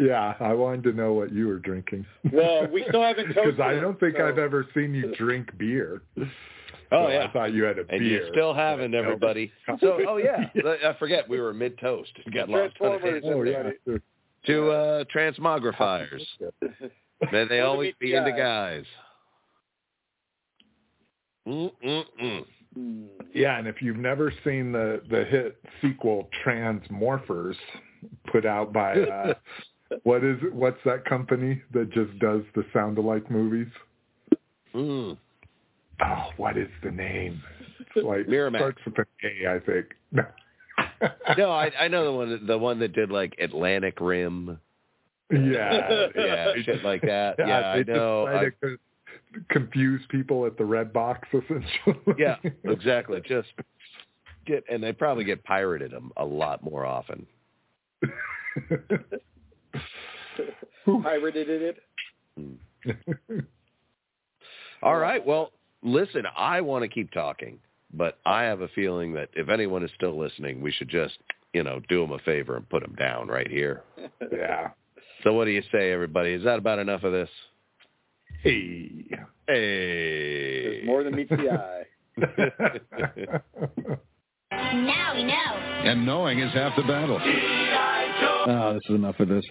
Yeah, I wanted to know what you were drinking. Well, we still haven't toast because I don't think so- I've ever seen you drink beer. Oh So yeah, I thought you had a and beer. you still haven't, everybody. So, oh yeah, I forget we were mid toast. Got lost on Transformers. it. Oh yeah. To uh, transmogrifiers. May they always be into BTI. guys. Mm-mm-mm. Yeah, and if you've never seen the the hit sequel Transmorphers, put out by uh, what is? What's that company that just does the sound alike movies? Mm. Oh, what is the name? It's like Miramax. starts with an A, I think. No. I, I know the one that, the one that did like Atlantic Rim. yeah, Yeah, shit like that. Yeah, I know. Try to confuse people at the red box, essentially. Yeah, exactly. Just get, and they probably get pirated a, a lot more often. Pirated it. Hmm. All right. Well, listen, I want to keep talking, but I have a feeling that if anyone is still listening, we should just, you know, do them a favor and put them down right here. yeah. So what do you say, everybody? Is that about enough of this? Hey. Hey. There's more than meets the eye. Now we know. And knowing is half the battle. Oh, this is enough of this.